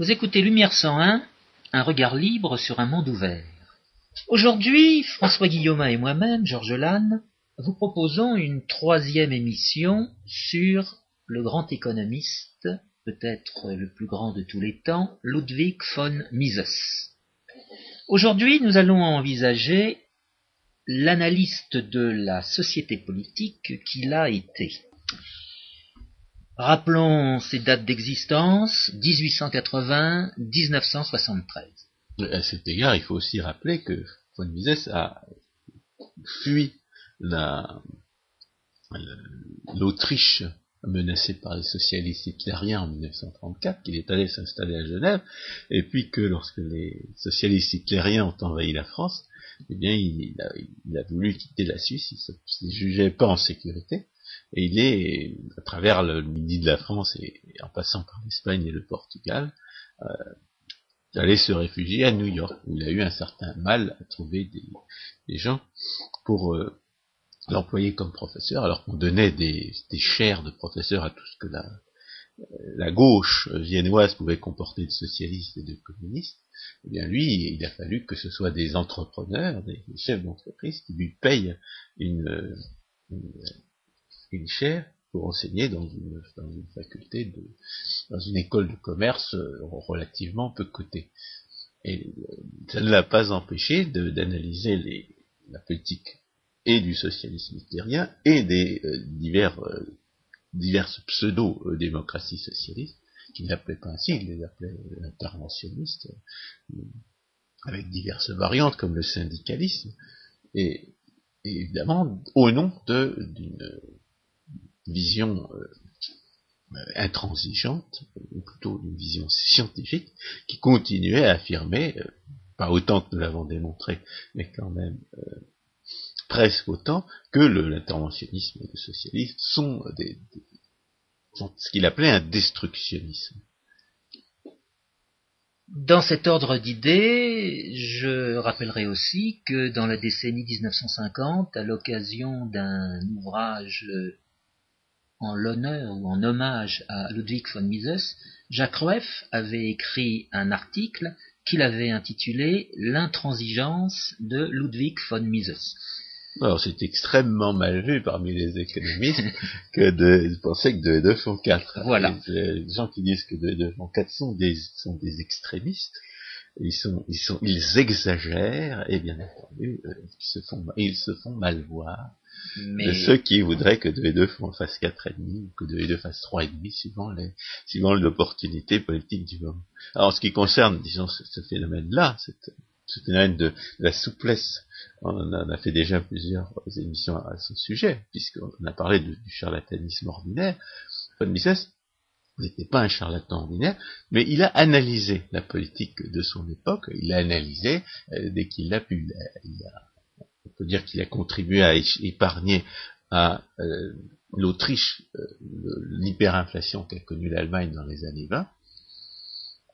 Vous écoutez Lumière 101, un regard libre sur un monde ouvert. Aujourd'hui, François Guillaume et moi-même, Georges Lannes, vous proposons une troisième émission sur le grand économiste, peut-être le plus grand de tous les temps, Ludwig von Mises. Aujourd'hui, nous allons envisager l'analyste de la société politique qu'il a été. Rappelons ses dates d'existence, 1880-1973. À cet égard, il faut aussi rappeler que von a fui l'Autriche menacée par les socialistes hitlériens en 1934, qu'il est allé s'installer à Genève, et puis que lorsque les socialistes hitlériens ont envahi la France, eh bien, il, a, voulu quitter la Suisse, il ne se jugeait pas en sécurité, et il est, à travers le midi de la France et, en passant par l'Espagne et le Portugal, euh, allé se réfugier à New York, où il a eu un certain mal à trouver des, gens pour euh, l'employer comme professeur, alors qu'on donnait des, des de professeur à tout ce que la, la gauche viennoise pouvait comporter de socialistes et de communistes, eh bien lui, il a fallu que ce soit des entrepreneurs, des, chefs d'entreprise qui lui payent une, une, chaire pour enseigner dans une, dans une, faculté de, dans une école de commerce relativement peu cotée. Et euh, ça ne l'a pas empêché d'analyser la politique et du socialisme hitlérien et des euh, divers, euh, diverses pseudo-démocraties socialistes, qui n'appelaient pas ainsi, ils les appelaient interventionnistes, euh, avec diverses variantes comme le syndicalisme, et, évidemment au nom d'une vision intransigeante, ou plutôt d'une vision scientifique, qui continuait à affirmer, pas autant que nous l'avons démontré, mais quand même presque autant que l'interventionnisme et le socialisme sont, des, ce qu'il appelait un destructionnisme. Dans cet ordre d'idées, je rappellerai aussi que dans la décennie 1950, à l'occasion d'un ouvrage en l'honneur ou en hommage à Ludwig von Mises, Jacques Rueff avait écrit un article qu'il avait intitulé L'intransigeance de Ludwig von Mises. Alors c'est extrêmement mal vu parmi les économistes que de penser que 2 et 2 font 4. Voilà. Les, gens qui disent que 2 et 2 font 4 sont des, sont des extrémistes. Ils, sont, ils, sont, ils exagèrent et bien entendu euh, ils, se font, ils se font mal voir de ceux qui voudraient que 2 et 2 fassent 4 et demi ou que 2 et 2 fassent 3 et demi suivant les, suivant l'opportunité politique du moment. Alors en ce qui concerne, disons, ce, phénomène-là, ce phénomène de, la souplesse. On en a fait déjà plusieurs émissions à ce sujet, puisqu'on a parlé du charlatanisme ordinaire. Von Mises n'était pas un charlatan ordinaire, mais il a analysé la politique de son époque, il a analysé euh, dès qu'il l'a pu. Dire qu'il a contribué à épargner à euh, l'Autriche euh, l'hyperinflation qu'a connue l'Allemagne dans les années 20.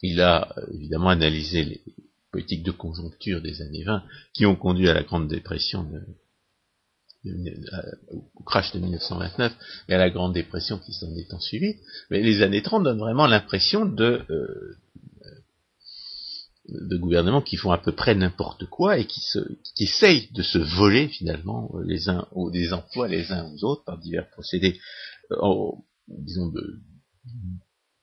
Il a évidemment analysé les, politiques de conjoncture des années 20 qui ont conduit à la Grande Dépression, au crash de 1929 et à la Grande Dépression qui s'en est ensuivie. Mais les années 30 donnent vraiment l'impression de, euh, de gouvernements qui font à peu près n'importe quoi et qui, se, qui essayent de se voler finalement les uns des emplois les uns aux autres par divers procédés, euh, disons de,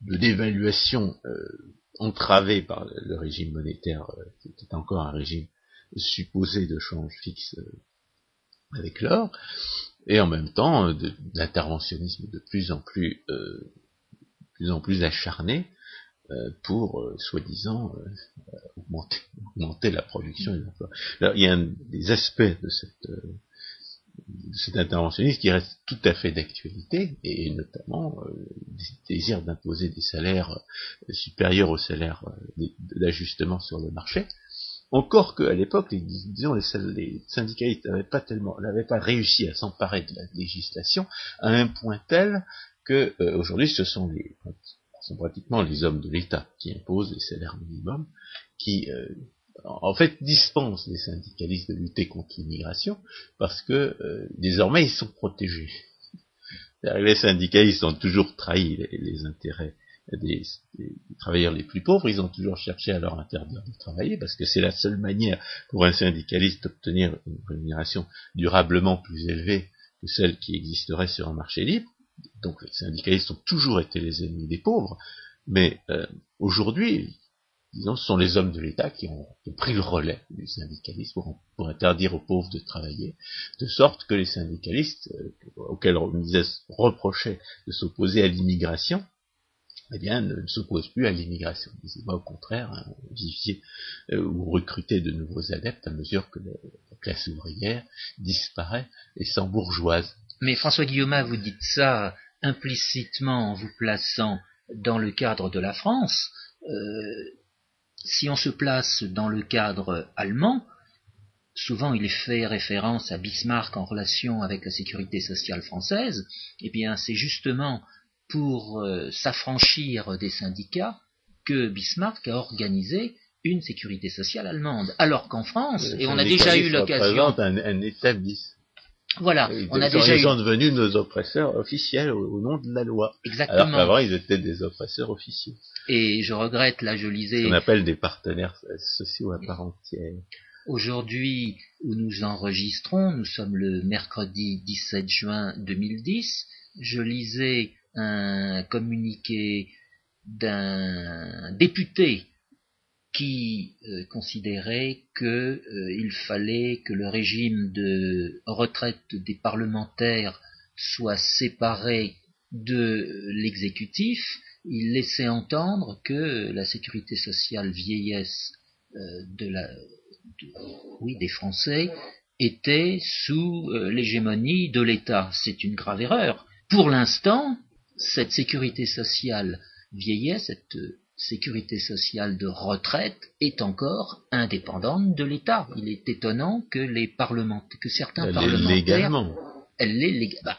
de d'évaluation euh, entravé par le régime monétaire, euh, qui était encore un régime supposé de change fixe euh, avec l'or, et en même temps euh, d'interventionnisme de plus en plus, plus en plus acharné pour soi-disant augmenter, la production et l'emploi. il y a un des aspects de cette cet interventionnisme qui reste tout à fait d'actualité, et notamment euh, le désir d'imposer des salaires euh, supérieurs aux salaires euh, d'ajustement sur le marché. Encore qu'à l'époque, les, disons, les, syndicalistes n'avaient pas tellement, n'avaient pas réussi à s'emparer de la législation à un point tel que aujourd'hui, ce sont les, sont pratiquement les hommes de l'État qui imposent les salaires minimums, qui en fait dispense les syndicalistes de lutter contre l'immigration parce que euh, désormais ils sont protégés. Les syndicalistes ont toujours trahi les, intérêts des, travailleurs les plus pauvres, ils ont toujours cherché à leur interdire de travailler parce que c'est la seule manière pour un syndicaliste d'obtenir une rémunération durablement plus élevée que celle qui existerait sur un marché libre. Donc les syndicalistes ont toujours été les ennemis des pauvres, mais euh, aujourd'hui, disons, ce sont les hommes de l'État qui ont, pris le relais du syndicalisme pour, interdire aux pauvres de travailler, de sorte que les syndicalistes, euh, auxquels on reprochait de s'opposer à l'immigration, eh bien, ne, s'opposent plus à l'immigration. Ils au contraire, hein, euh, ou recruter de nouveaux adeptes à mesure que la classe ouvrière disparaît et s'embourgeoise. Mais François Guillaume, vous dites ça implicitement en vous plaçant dans le cadre de la France. Euh, si on se place dans le cadre allemand, souvent il est fait référence à Bismarck en relation avec la sécurité sociale française, eh bien c'est justement pour euh, s'affranchir des syndicats que Bismarck a organisé une sécurité sociale allemande. Alors qu'en France, et on a déjà eu l'occasion... Un, un État Voilà, on a déjà ils sont devenus nos oppresseurs officiels au, nom de la loi. Exactement. Alors qu'avant, ils étaient des oppresseurs officiels. Et je regrette, là, je lisais... On appelle des partenaires sociaux à part entière. Aujourd'hui, où nous enregistrons, nous sommes le mercredi 17 juin 2010, je lisais un communiqué d'un député qui euh, considérait qu'il euh, fallait que le régime de retraite des parlementaires soit séparé de l'exécutif, il laissait entendre que la sécurité sociale vieillesse euh, de la, oui, des Français était sous l'hégémonie de l'État. C'est une grave erreur. Pour l'instant, cette sécurité sociale vieillesse, cette sécurité sociale de retraite est encore indépendante de l'État. Il est étonnant que les parlementaires, que certains elle parlementaires, est légalement. elle l'est légalement.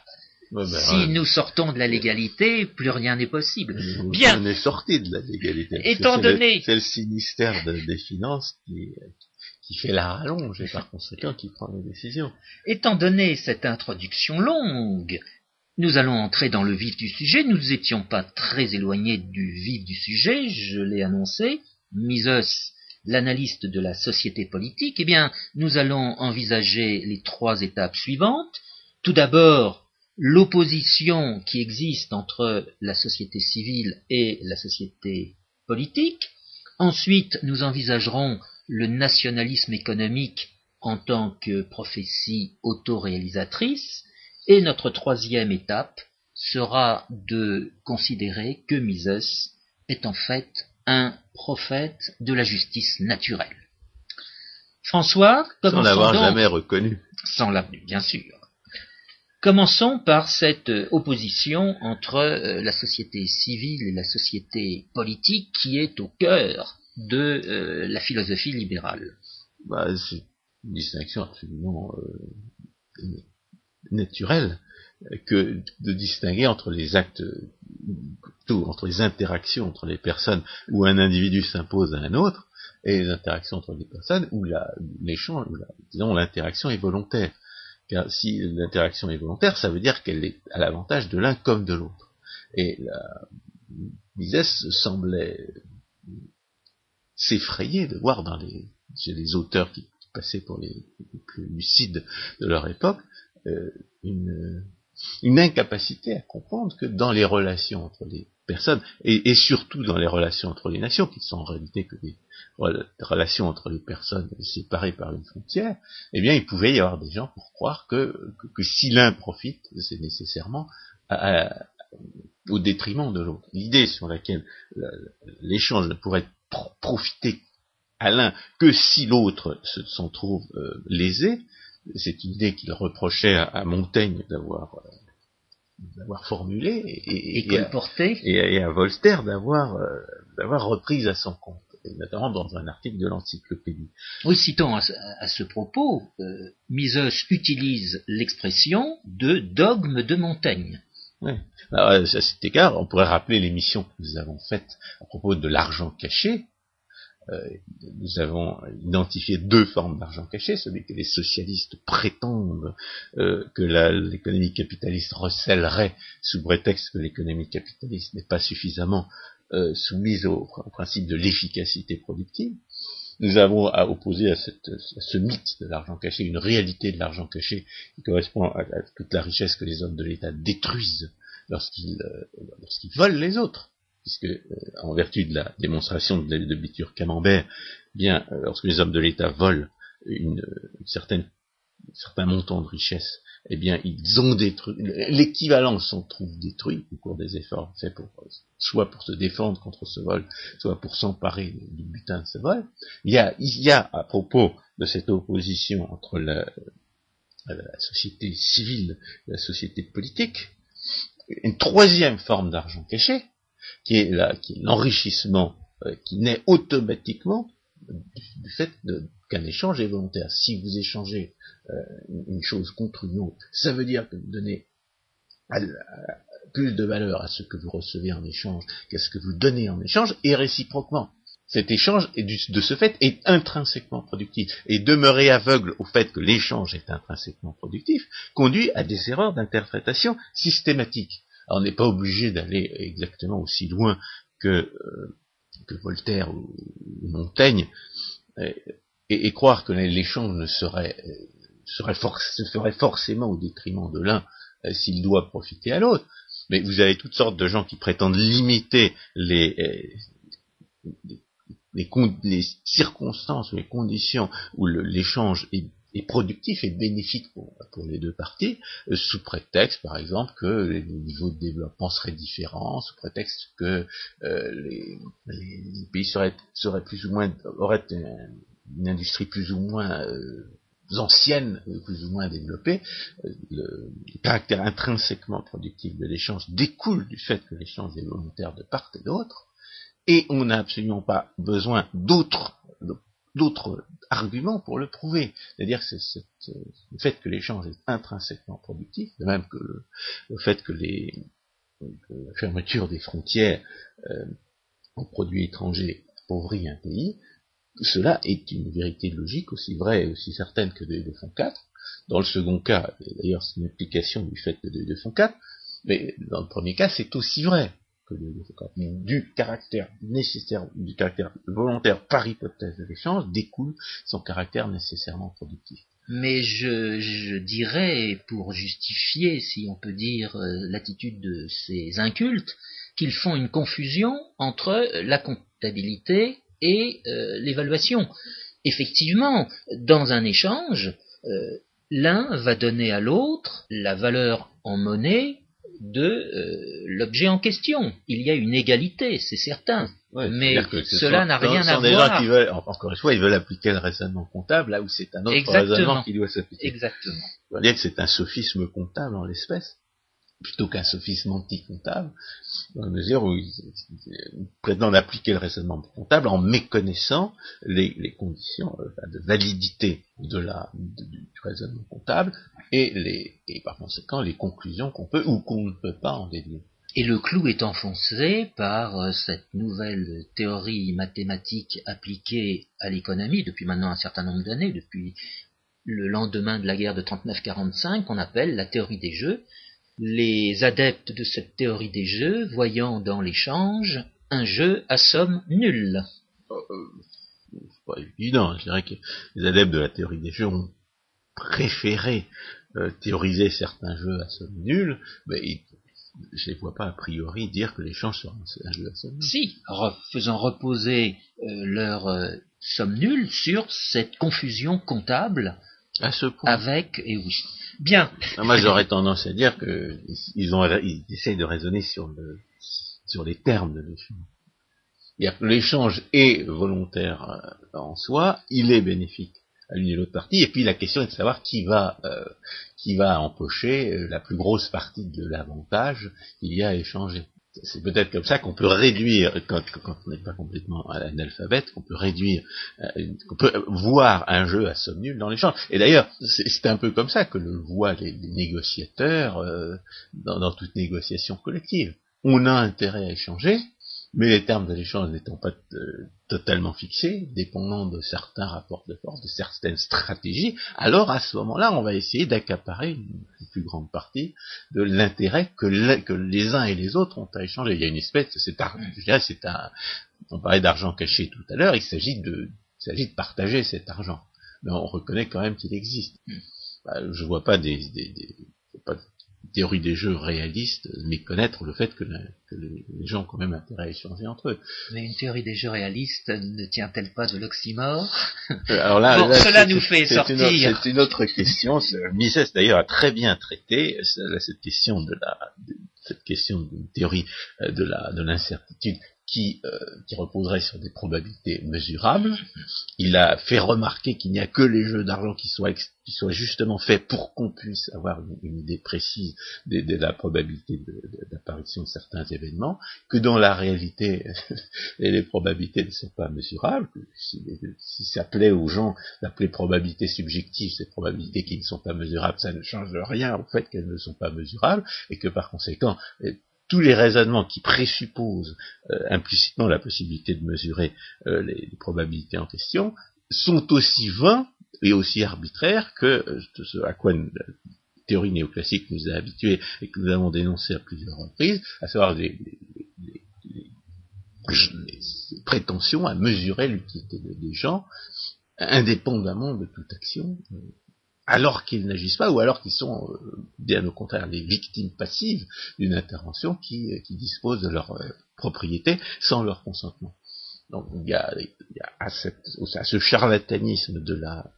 Bah, bah, si nous sortons de la légalité, plus rien n'est possible. Bien. On est sorti de la légalité. Étant donné, c'est le, ministère des Finances qui, qui fait la rallonge et par conséquent qui prend les décisions. Étant donné cette introduction longue, nous allons entrer dans le vif du sujet. Nous n'étions pas très éloignés du vif du sujet, je l'ai annoncé. Mises, l'analyste de la société politique, eh bien, nous allons envisager les trois étapes suivantes. Tout d'abord, l'opposition qui existe entre la société civile et la société politique. Ensuite, nous envisagerons le nationalisme économique en tant que prophétie autoréalisatrice. Et notre troisième étape sera de considérer que Mises est en fait un prophète de la justice naturelle. François, sans l'avoir jamais reconnu. Sans l'avoir, bien sûr. Commençons par cette opposition entre euh, la société civile et la société politique qui est au cœur de euh, la philosophie libérale. Bah, c'est une distinction absolument euh, naturel que de distinguer entre les actes, tout, entre les interactions entre les personnes où un individu s'impose à un autre, et les interactions entre les personnes où l'échange, disons l'interaction est volontaire. Car si l'interaction est volontaire, ça veut dire qu'elle est à l'avantage de l'un comme de l'autre. Et la Mises semblait s'effrayer de voir dans les, chez les auteurs qui passaient pour les, plus lucides de leur époque, une, une, incapacité à comprendre que dans les relations entre les personnes, et, surtout dans les relations entre les nations, qui sont en réalité que des relations entre les personnes séparées par une frontière, eh bien, il pouvait y avoir des gens pour croire que, que, si l'un profite, c'est nécessairement au détriment de l'autre. L'idée sur laquelle l'échange ne pourrait profiter à l'un que si l'autre s'en trouve euh, lésé, c'est une idée qu'il reprochait à, Montaigne d'avoir euh, d'avoir formulée et, et, et, à, Voltaire d'avoir euh, d'avoir reprise à son compte, notamment dans un article de l'encyclopédie. Oui, citons à, ce propos, euh, Mises utilise l'expression de dogme de Montaigne. Oui. Alors, à cet égard, on pourrait rappeler l'émission que nous avons faite à propos de l'argent caché, nous avons identifié deux formes d'argent caché, celui que les socialistes prétendent euh, que l'économie capitaliste recèlerait sous prétexte que l'économie capitaliste n'est pas suffisamment euh, soumise au, principe de l'efficacité productive. Nous avons à opposer à, ce mythe de l'argent caché une réalité de l'argent caché qui correspond à, toute la richesse que les hommes de l'État détruisent lorsqu'ils volent les autres puisque euh, en vertu de la démonstration de, de Bitur Camembert, bien euh, lorsque les hommes de l'État volent une, certaine certain montant de richesse, eh bien, ils ont détruit, l'équivalent s'en trouve détruit au cours des efforts faits pour, soit pour se défendre contre ce vol, soit pour s'emparer du butin de ce vol. Il y a, il y a, à propos de cette opposition entre la, la société civile et la société politique, une troisième forme d'argent caché, qui est l'enrichissement euh, qui naît automatiquement du, fait qu'un échange est volontaire. Si vous échangez euh, une chose contre une autre, ça veut dire que vous donnez plus de valeur à ce que vous recevez en échange qu'à ce que vous donnez en échange, et réciproquement. Cet échange, de ce fait, est intrinsèquement productif. Et demeurer aveugle au fait que l'échange est intrinsèquement productif conduit à des erreurs d'interprétation systématiques. On n'est pas obligé d'aller exactement aussi loin que, euh, Voltaire ou, Montaigne et, croire que l'échange ne serait, serait se ferait forcément au détriment de l'un euh, s'il doit profiter à l'autre. Mais vous avez toutes sortes de gens qui prétendent limiter les, euh, les, les circonstances ou les conditions où l'échange est est productif et bénéfique pour, les deux parties, euh, sous prétexte, par exemple, que les niveaux de développement seraient différents, sous prétexte que euh, les, pays seraient, plus ou moins auraient une, industrie plus ou moins euh, ancienne, plus ou moins développée. Le, caractère intrinsèquement productif de l'échange découle du fait que l'échange est volontaire de part et d'autre, et on n'a absolument pas besoin d'autres d'autres arguments pour le prouver. C'est-à-dire que c'est le fait que l'échange est intrinsèquement productif, de même que le, fait que, la fermeture des frontières euh, aux produits étrangers appauvrit un pays, cela est une vérité logique aussi vraie et aussi certaine que de, font 4. Dans le second cas, d'ailleurs c'est une application du fait que de, font 4, mais dans le premier cas c'est aussi vrai du caractère nécessaire, du caractère volontaire par hypothèse de l'échange, découle son caractère nécessairement productif. Mais je, dirais, pour justifier, si on peut dire, euh, l'attitude de ces incultes, qu'ils font une confusion entre la comptabilité et euh, l'évaluation. Effectivement, dans un échange, euh, l'un va donner à l'autre la valeur en monnaie de euh, l'objet en question. Il y a une égalité, c'est certain. mais cela n'a rien à voir. Qui veulent, encore une fois, ils veulent appliquer le raisonnement comptable là où c'est un autre raisonnement qui doit s'appliquer. Exactement. On va dire que c'est un sophisme comptable en l'espèce plutôt qu'un sophisme anti-comptable, dans la mesure où ils, prétendent appliquer le raisonnement comptable en méconnaissant les, conditions euh, de validité de la, du raisonnement comptable et, les, et par conséquent les conclusions qu'on peut ou qu'on ne peut pas en déduire. Et le clou est enfoncé par euh, cette nouvelle théorie mathématique appliquée à l'économie depuis maintenant un certain nombre d'années, depuis le lendemain de la guerre de 39-45, qu'on appelle la théorie des jeux, les adeptes de cette théorie des jeux voyant dans l'échange un jeu à somme nulle. Euh, euh, c'est pas évident, je dirais que les adeptes de la théorie des jeux ont préféré euh, théoriser certains jeux à somme nulle, mais je ne les vois pas a priori dire que l'échange sera un jeu à somme nulle. Si, faisant reposer leur somme nulle sur cette confusion comptable à ce point. avec, et oui, Bien. Moi, j'aurais tendance à dire que ils, ont, ils essayent de raisonner sur, le, sur les termes de l'échange. L'échange est volontaire euh, en soi, il est bénéfique à l'une et l'autre partie, et puis la question est de savoir qui va, euh, qui va empocher euh, la plus grosse partie de l'avantage qu'il y a à échanger c'est peut-être comme ça qu'on peut réduire, quand, on n'est pas complètement analphabète, qu'on peut réduire, euh, qu'on peut voir un jeu à somme nulle dans l'échange. Et d'ailleurs, c'est un peu comme ça que le voient les, négociateurs euh, dans, toute négociation collective. On a intérêt à échanger, mais les termes de l'échange n'étant pas euh, totalement fixés, dépendant de certains rapports de force, de certaines stratégies, alors à ce moment-là, on va essayer d'accaparer une, plus grande partie de l'intérêt que, les uns et les autres ont à échanger. Il y a une espèce, c'est c'est un, on parlait d'argent caché tout à l'heure, il s'agit de, il s'agit de partager cet argent, mais on reconnaît quand même qu'il existe. Mm. Bah, je vois pas des, des, des théorie des jeux réalistes, méconnaître le fait que, les, gens ont quand même intérêt à échanger entre eux. Mais une théorie des jeux réalistes ne tient-elle pas de l'oxymore? Euh, Alors là, cela nous fait sortir. C'est une autre question. Mises d'ailleurs a très bien traité cette question de la cette question d'une théorie euh, de la de l'incertitude qui, euh, qui reposerait sur des probabilités mesurables. Il a fait remarquer qu'il n'y a que les jeux d'argent qui soient, qui soient justement faits pour qu'on puisse avoir une, idée précise de, la probabilité d'apparition de, certains événements, que dans la réalité, les probabilités ne sont pas mesurables, si, si ça plaît aux gens d'appeler probabilités subjectives ces probabilités qui ne sont pas mesurables, ça ne change rien au fait qu'elles ne sont pas mesurables, et que par conséquent, tous les raisonnements qui présupposent euh, implicitement la possibilité de mesurer euh, les, probabilités en question sont aussi vains et aussi arbitraires que euh, ce à quoi la théorie néoclassique nous a habitués et que nous avons dénoncé à plusieurs reprises, à savoir les, prétentions à mesurer l'utilité des gens indépendamment de toute action alors qu'ils n'agissent pas, ou alors qu'ils sont euh, bien au contraire les victimes passives d'une intervention qui, euh, qui dispose de leur euh, propriété sans leur consentement. Donc il y a, à, ce charlatanisme de la,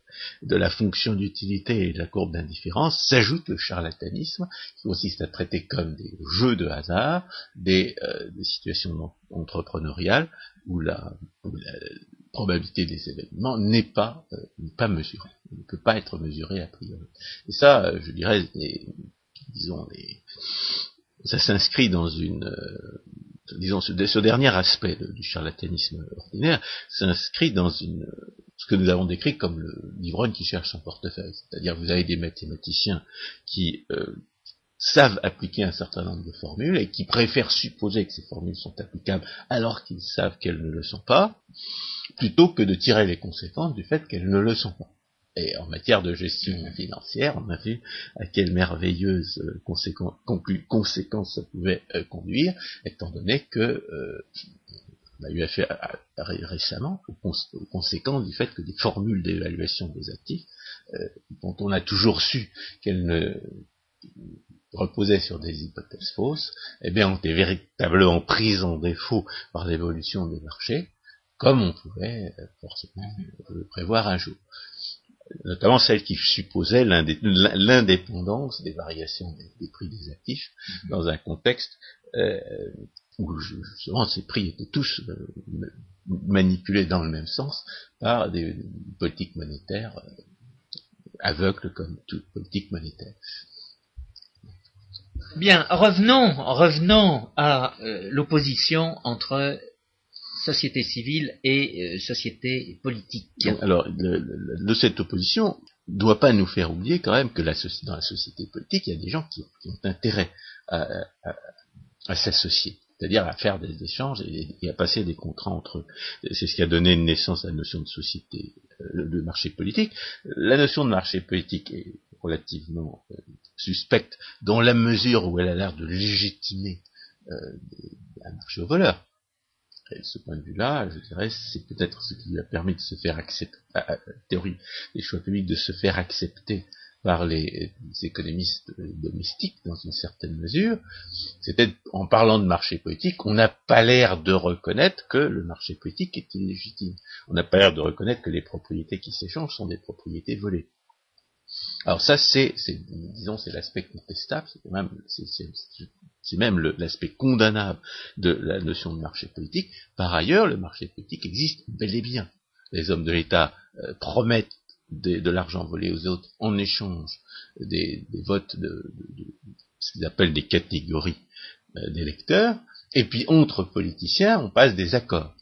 de la fonction d'utilité et de la courbe d'indifférence s'ajoute le charlatanisme qui consiste à traiter comme des jeux de hasard des, des situations entrepreneuriales où la, probabilité des événements n'est pas, euh, pas mesurée, ne peut pas être mesurée a priori. Et ça, euh, je dirais, disons, ça s'inscrit dans une, euh, disons, ce, dernier aspect du charlatanisme ordinaire s'inscrit dans une, ce que nous avons décrit comme l'ivrogne qui cherche son portefeuille. C'est-à-dire, vous avez des mathématiciens qui savent appliquer un certain nombre de formules et qui préfèrent supposer que ces formules sont applicables alors qu'ils savent qu'elles ne le sont pas, plutôt que de tirer les conséquences du fait qu'elles ne le sont pas. Et en matière de gestion financière, on a vu à quelle merveilleuse euh, conséquence ça pouvait euh, conduire, étant donné que euh, on a eu affaire récemment aux, conséquences du fait que des formules d'évaluation des actifs, dont on a toujours su qu'elles ne reposaient sur des hypothèses fausses, eh bien, ont été véritablement prises en défaut par l'évolution des marchés, comme on pouvait euh, forcément le prévoir un jour. Notamment celle qui supposait l'indépendance des variations des, prix des actifs dans un contexte euh, où justement ces prix étaient tous euh, manipulés dans le même sens par des politiques monétaires aveugles comme toute politique monétaire. Bien, revenons, revenons à l'opposition entre société civile et euh, société politique. alors, de cette opposition ne doit pas nous faire oublier quand même que dans la société politique, il y a des gens qui, ont intérêt à, s'associer c'est-à-dire à faire des échanges et, à passer des contrats entre eux. C'est ce qui a donné naissance à la notion de société, euh, de marché politique. La notion de marché politique est relativement euh, suspecte dans la mesure où elle a l'air de légitimer un marché aux voleurs. Et de ce point de vue-là, je dirais, c'est peut-être ce qui lui a permis de se faire accepter, la théorie des choix publics, de se faire accepter par les, économistes domestiques dans une certaine mesure, c'était en parlant de marché politique, on n'a pas l'air de reconnaître que le marché politique est illégitime. On n'a pas l'air de reconnaître que les propriétés qui s'échangent sont des propriétés volées. Alors ça, c'est, disons, c'est l'aspect contestable, c'est même, l'aspect condamnable de la notion de marché politique. Par ailleurs, le marché politique existe bel et bien. Les hommes de l'État euh, promettent de, l'argent volé aux autres en échange des, votes de, ce qu'ils appellent des catégories euh, d'électeurs, et puis entre politiciens, on passe des accords.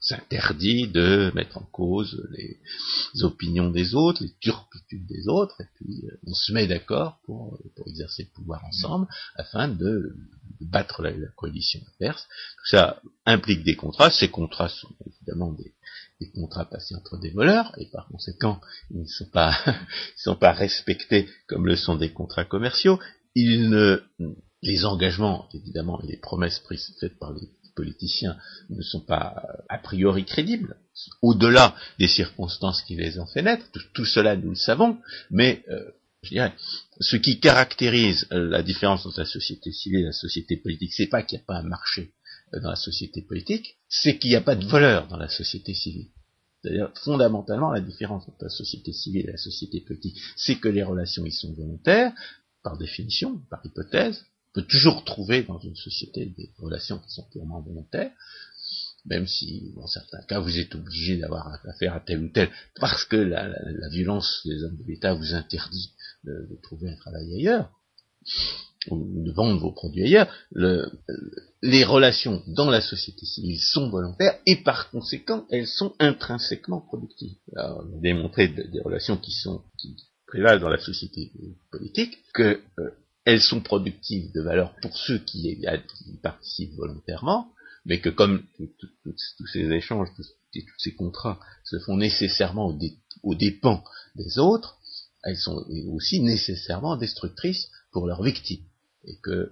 S'interdit de mettre en cause les opinions des autres, les turpitudes des autres, et puis euh, on se met d'accord pour, exercer le pouvoir ensemble afin de, battre la, coalition adverse. Tout ça implique des contrats. Ces contrats sont évidemment des, contrats passés entre des voleurs, et par conséquent, ils ne sont pas, respectés comme le sont des contrats commerciaux. Les engagements, évidemment, et les promesses faites par les politiciens ne sont pas a priori crédibles, au-delà des circonstances qui les ont fait naître, tout, cela nous le savons, mais euh, je dirais, ce qui caractérise la différence entre la société civile et la société politique, c'est pas qu'il n'y a pas un marché euh, dans la société politique, c'est qu'il n'y a pas de voleurs dans la société civile. C'est-à-dire, fondamentalement, la différence entre la société civile et la société politique, c'est que les relations y sont volontaires, par définition, par hypothèse, peut toujours trouver dans une société des relations qui sont purement volontaires, même si, dans certains cas, vous êtes obligé d'avoir affaire à tel ou tel, parce que la, violence des hommes de l'État vous interdit de, trouver un travail ailleurs, ou de vendre vos produits ailleurs. les relations dans la société civile sont volontaires et par conséquent, elles sont intrinsèquement productives. Alors, on a démontré des relations qui sont qui prévalent dans la société politique que euh, elles sont productives de valeur pour ceux qui y participent volontairement, mais que comme tous ces échanges, tous, ces contrats se font nécessairement aux, dépens des autres, elles sont aussi nécessairement destructrices pour leurs victimes. Et que euh,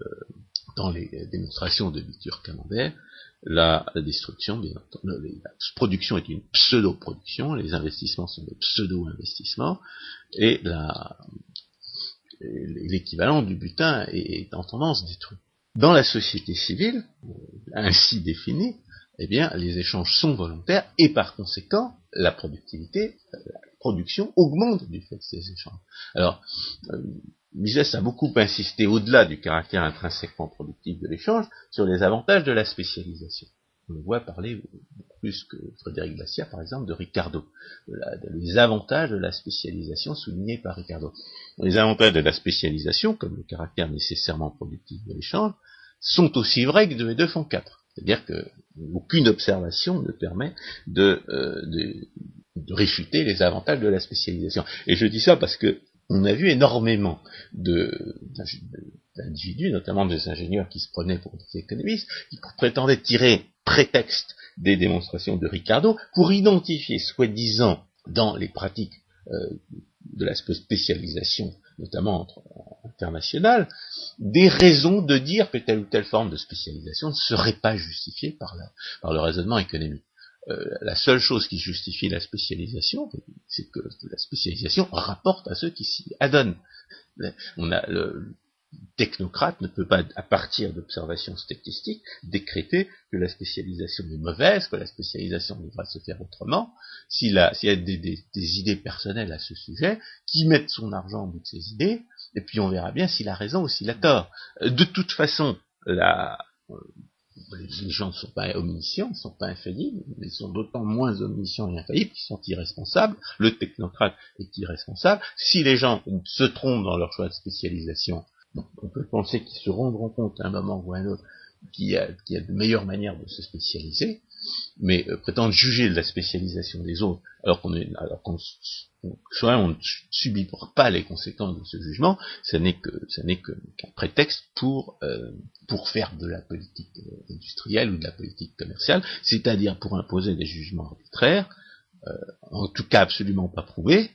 dans les démonstrations de Victor Camembert, la, destruction, bien entendu, la production est une pseudo-production, les investissements sont des pseudo-investissements, et la, l'équivalent du butin est en tendance détruit. Dans la société civile, ainsi définie, eh bien, les échanges sont volontaires et par conséquent, la productivité, la production augmente du fait de ces échanges. Alors, euh, Mises a beaucoup insisté au-delà du caractère intrinsèquement productif de l'échange sur les avantages de la spécialisation on voit parler plus que Frédéric Glacia, par exemple, de Ricardo, les avantages de la spécialisation soulignés par Ricardo. Les avantages de la spécialisation, comme le caractère nécessairement productif de l'échange, sont aussi vrais que 2 et 2 font 4. C'est-à-dire qu'aucune observation ne permet de, euh, de, de, réfuter les avantages de la spécialisation. Et je dis ça parce que on a vu énormément d'individus, notamment des ingénieurs qui se prenaient pour des économistes, qui prétendaient tirer prétexte des démonstrations de Ricardo pour identifier, soi-disant, dans les pratiques euh, de la spécialisation, notamment internationale, des raisons de dire que telle ou telle forme de spécialisation ne serait pas justifiée par, par le raisonnement économique. Euh, la seule chose qui justifie la spécialisation, c'est que la spécialisation rapporte à ceux qui s'y adonnent. On a le, technocrate ne peut pas, à partir d'observations statistiques, décréter que la spécialisation est mauvaise, que la spécialisation devra se faire autrement, s'il y a des, idées personnelles à ce sujet, qui mettent son argent au bout de ces idées, et puis on verra bien s'il a raison ou s'il a tort. De toute façon, la, les gens ne sont pas omniscients, ne sont pas infaillibles, mais ils sont d'autant moins omniscients et infaillibles qu'ils sont irresponsables. Le technocrate est irresponsable. Si les gens se trompent dans leur choix de spécialisation, on peut penser qu'ils se rendront compte à un moment ou à un autre qu'il y, a, de meilleures manières de se spécialiser, mais euh, prétendre juger de la spécialisation des autres, alors qu'on alors qu'on soit on ne subit pas les conséquences de ce jugement, ça n'est que ça n'est qu'un prétexte pour euh, pour faire de la politique euh, industrielle ou de la politique commerciale, c'est-à-dire pour imposer des jugements arbitraires, en tout cas absolument pas prouvés,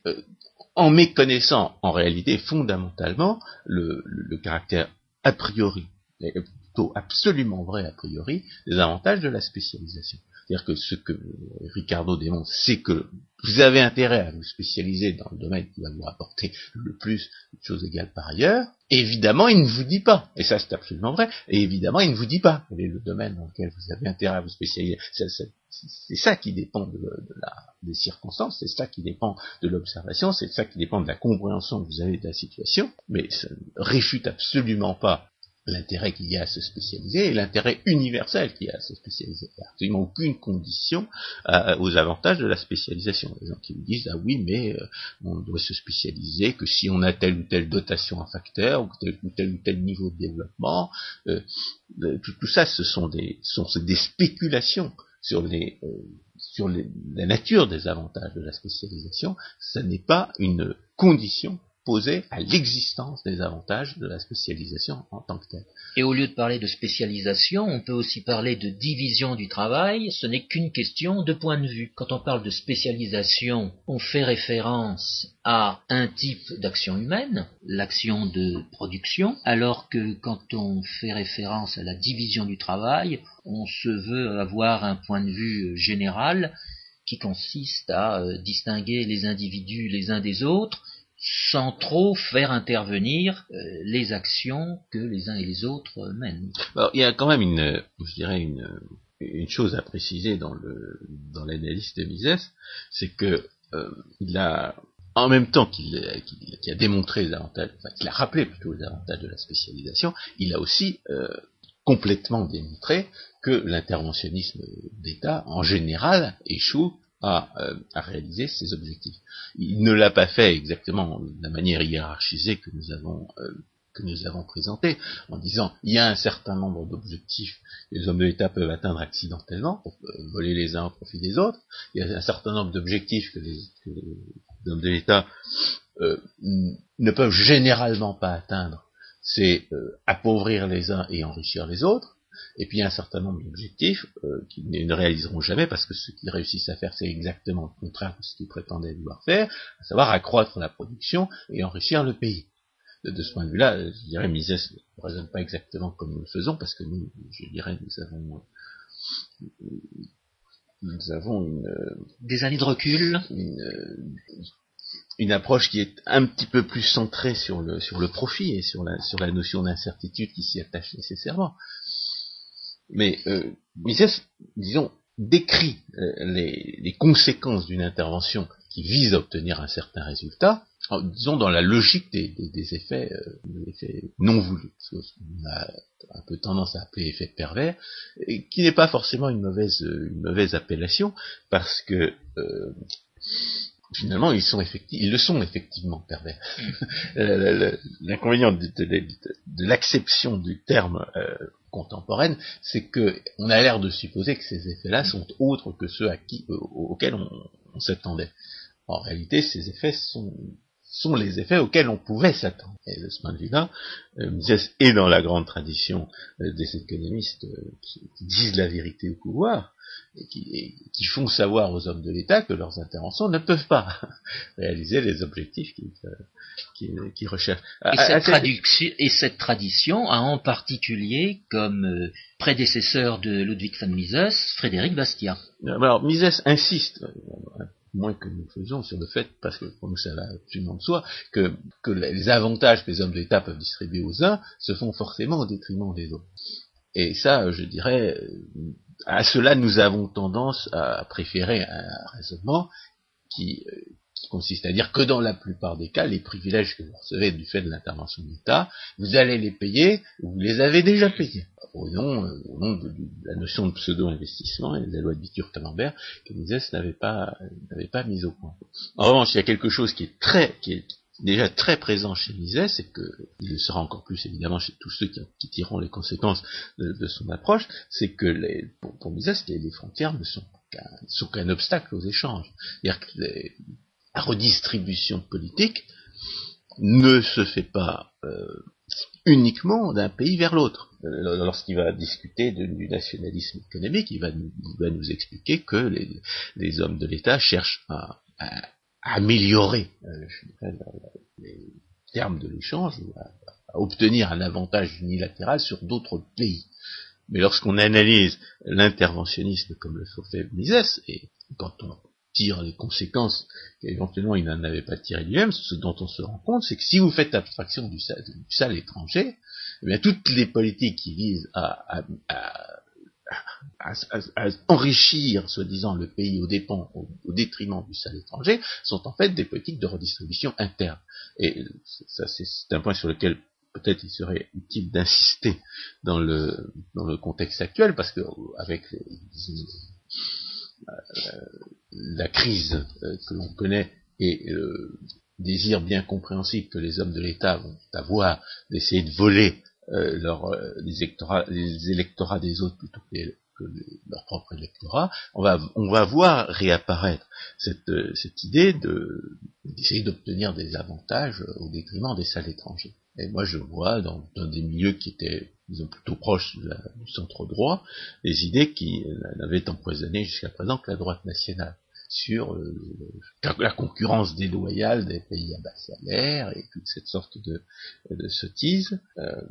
en méconnaissant en réalité fondamentalement le, caractère a priori, absolument vrai a priori, des avantages de la spécialisation. C'est-à-dire que ce que Ricardo démontre, c'est que vous avez intérêt à vous spécialiser dans le domaine qui va vous rapporter le plus de choses égales par ailleurs. évidemment, il ne vous dit pas, et ça c'est absolument vrai, et évidemment, il ne vous dit pas quel est le domaine dans lequel vous avez intérêt à vous spécialiser. C'est ça qui dépend de, la, des circonstances, c'est ça qui dépend de l'observation, c'est ça qui dépend de la compréhension que vous avez de la situation, mais ça ne réfute absolument pas l'intérêt qu'il y a à se spécialiser et l'intérêt universel qu'il y a à se spécialiser. Il n'y a absolument aucune condition euh, aux avantages de la spécialisation. Les gens qui me disent, ah oui, mais euh, on doit se spécialiser que si on a telle ou telle dotation en facteur, ou tel ou tel, ou tel niveau de développement, euh, tout, ça, ce sont des, sont des spéculations sur, les, euh, sur la nature des avantages de la spécialisation, ce n'est pas une condition à l'existence des avantages de la spécialisation en tant que telle. Et au lieu de parler de spécialisation, on peut aussi parler de division du travail, ce n'est qu'une question de point de vue. Quand on parle de spécialisation, on fait référence à un type d'action humaine, l'action de production, alors que quand on fait référence à la division du travail, on se veut avoir un point de vue général qui consiste à euh, distinguer les individus les uns des autres, sans trop faire intervenir euh, les actions que les uns et les autres mènent. il y a quand même une, je dirais une, une chose à préciser dans le dans l'analyse de Mises, c'est que euh, il a en même temps qu'il a démontré les avantages, enfin qu'il a rappelé plutôt les avantages de la spécialisation, il a aussi euh, complètement démontré que l'interventionnisme d'État en général échoue euh, à, réaliser ses objectifs. Il ne l'a pas fait exactement de la manière hiérarchisée que nous avons euh, que nous avons présenté, en disant il y a un certain nombre d'objectifs que les hommes de l'État peuvent atteindre accidentellement, pour euh, voler les uns au profit des autres, il y a un certain nombre d'objectifs que, les, hommes de l'État ne peuvent généralement pas atteindre, c'est appauvrir les uns et enrichir les autres, et puis il y a un certain nombre d'objectifs euh, qu'ils ne réaliseront jamais parce que ce qu'ils réussissent à faire, c'est exactement le contraire de ce qu'ils prétendaient vouloir faire, à savoir accroître la production et enrichir le pays. De, ce point de vue-là, je dirais, Mises ne raisonne pas exactement comme nous le faisons, parce que nous, je dirais, nous avons, nous avons une, des années de recul, une, une approche qui est un petit peu plus centrée sur le, sur le profit et sur la, sur la notion d'incertitude qui s'y attache nécessairement. Mais euh, Mises, disons, décrit euh, les, conséquences d'une intervention qui vise à obtenir un certain résultat, disons dans la logique des, effets, euh, effets, non voulus, ce qu'on a un peu tendance à appeler effet pervers, qui n'est pas forcément une mauvaise, une mauvaise appellation, parce que euh, finalement, ils, sont ils le sont effectivement pervers. Mm. L'inconvénient de, l'acception du terme euh, contemporaine, c'est que on a l'air de supposer que ces effets-là sont autres que ceux à qui, euh, auxquels on, s'attendait. En réalité, ces effets sont, sont les effets auxquels on pouvait s'attendre. Et de ce point de vue-là, euh, Mises est dans la grande tradition des économistes qui disent la vérité au pouvoir, et qui, font savoir aux hommes de l'État que leurs interventions ne peuvent pas réaliser les objectifs qu'ils recherchent. Et cette, tradition a en particulier comme euh, prédécesseur de Ludwig von Mises, Frédéric Bastiat. Alors Mises insiste, euh, moins que nous faisons sur le fait, parce que pour nous ça va absolument de soi, que, que les avantages que les hommes de l'État peuvent distribuer aux uns se font forcément au détriment des autres. Et ça, je dirais, à cela, nous avons tendance à préférer un raisonnement qui, euh, consiste à dire que dans la plupart des cas, les privilèges que vous recevez du fait de l'intervention de l'État, vous allez les payer, vous les avez déjà payés. Au nom, euh, au nom de, la notion de pseudo-investissement et de la loi de Bitur-Camembert que Mises n'avait pas, n'avait pas mise au point. En revanche, il y a quelque chose qui est très, qui est, déjà très présent chez Mises, et qu'il le sera encore plus évidemment chez tous ceux qui, tireront les conséquences de, son approche, c'est que les, pour, Mises, les, frontières ne sont qu'un obstacle aux échanges. C'est-à-dire que la redistribution politique ne se fait pas euh, uniquement d'un pays vers l'autre. Euh, lorsqu'il va discuter du nationalisme économique, il va nous, expliquer que les, hommes de l'État cherchent à améliorer euh, les termes de l'échange, à, obtenir un avantage unilatéral sur d'autres pays. Mais lorsqu'on analyse l'interventionnisme comme le fait Mises, et quand on tire les conséquences qu'éventuellement il n'en avait pas tiré lui-même, ce dont on se rend compte, c'est que si vous faites abstraction du sale, étranger, eh bien toutes les politiques qui visent à à, enrichir, soi-disant, le pays au, dépens, au, détriment du sale étranger, sont en fait des politiques de redistribution interne. Et ça, c'est un point sur lequel peut-être il serait utile d'insister dans le, dans le contexte actuel, parce que avec euh, la crise euh, que l'on connaît et le désir bien compréhensible que les hommes de l'État vont avoir d'essayer de voler euh, leur, les, électorats, les, électorats, des autres plutôt que leur propre électorat, on va, on va voir réapparaître cette, euh, cette idée de, d'essayer d'obtenir des avantages au détriment des salles étrangers. Et moi, je vois dans, des milieux qui étaient, disons, plutôt proches du centre droit, des idées qui n'avaient empoisonné jusqu'à présent que la droite nationale sur euh, la concurrence déloyale des pays à bas salaire et toute cette sorte de, de sottise. Euh,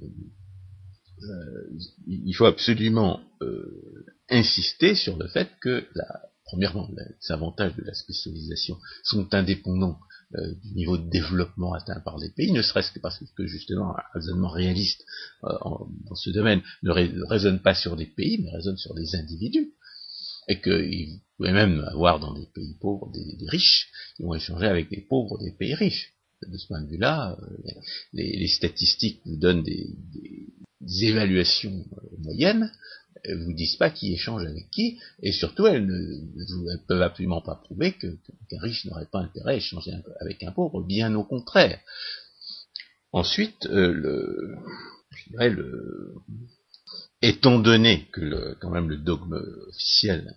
euh, il faut absolument insister sur le fait que, la, premièrement, les avantages de la spécialisation sont indépendants du niveau de développement atteint par les pays, ne serait-ce que parce que justement un raisonnement réaliste dans ce domaine ne, raisonne pas sur des pays, mais raisonne sur des individus et qu'il pouvait même avoir dans des pays pauvres des, riches qui vont échanger avec des pauvres des pays riches. De ce point de vue-là, euh, les, statistiques vous donnent des, évaluations euh, moyennes, elles vous disent pas qui échange avec qui, et surtout elles ne peuvent absolument pas prouver qu'un riche n'aurait pas intérêt à échanger avec un pauvre, bien au contraire. Ensuite, euh, je dirais le, étant donné que le, quand même le dogme officiel,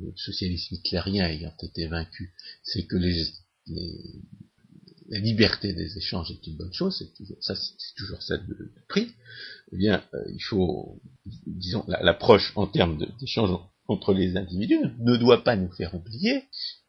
le socialisme hitlérien ayant été vaincu, c'est que la liberté des échanges est une bonne chose, c'est toujours ça, c'est toujours ça de, prix. Eh bien, euh, il faut, disons, l'approche en termes d'échanges entre les individus ne doit pas nous faire oublier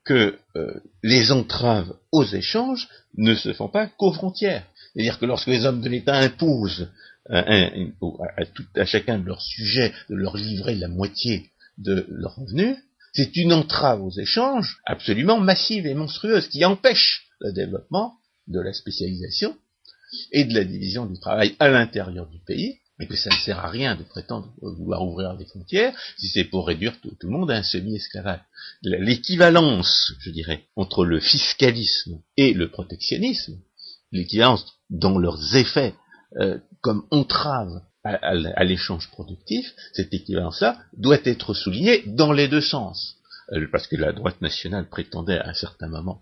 que euh, les entraves aux échanges ne se font pas qu'aux frontières. C'est-à-dire que lorsque les hommes de l'État imposent à, chacun de leurs sujets de leur livrer la moitié de leurs revenus, c'est une entrave aux échanges absolument massive et monstrueuse qui empêche le développement de la spécialisation et de la division du travail à l'intérieur du pays, et que ça ne sert à rien de prétendre vouloir ouvrir des frontières si c'est pour réduire tout, le monde à un semi-esclavage. L'équivalence, je dirais, entre le fiscalisme et le protectionnisme, l'équivalence dans leurs effets euh, comme entrave à, l'échange productif, cette équivalence-là doit être soulignée dans les deux sens. Euh, parce que la droite nationale prétendait à un certain moment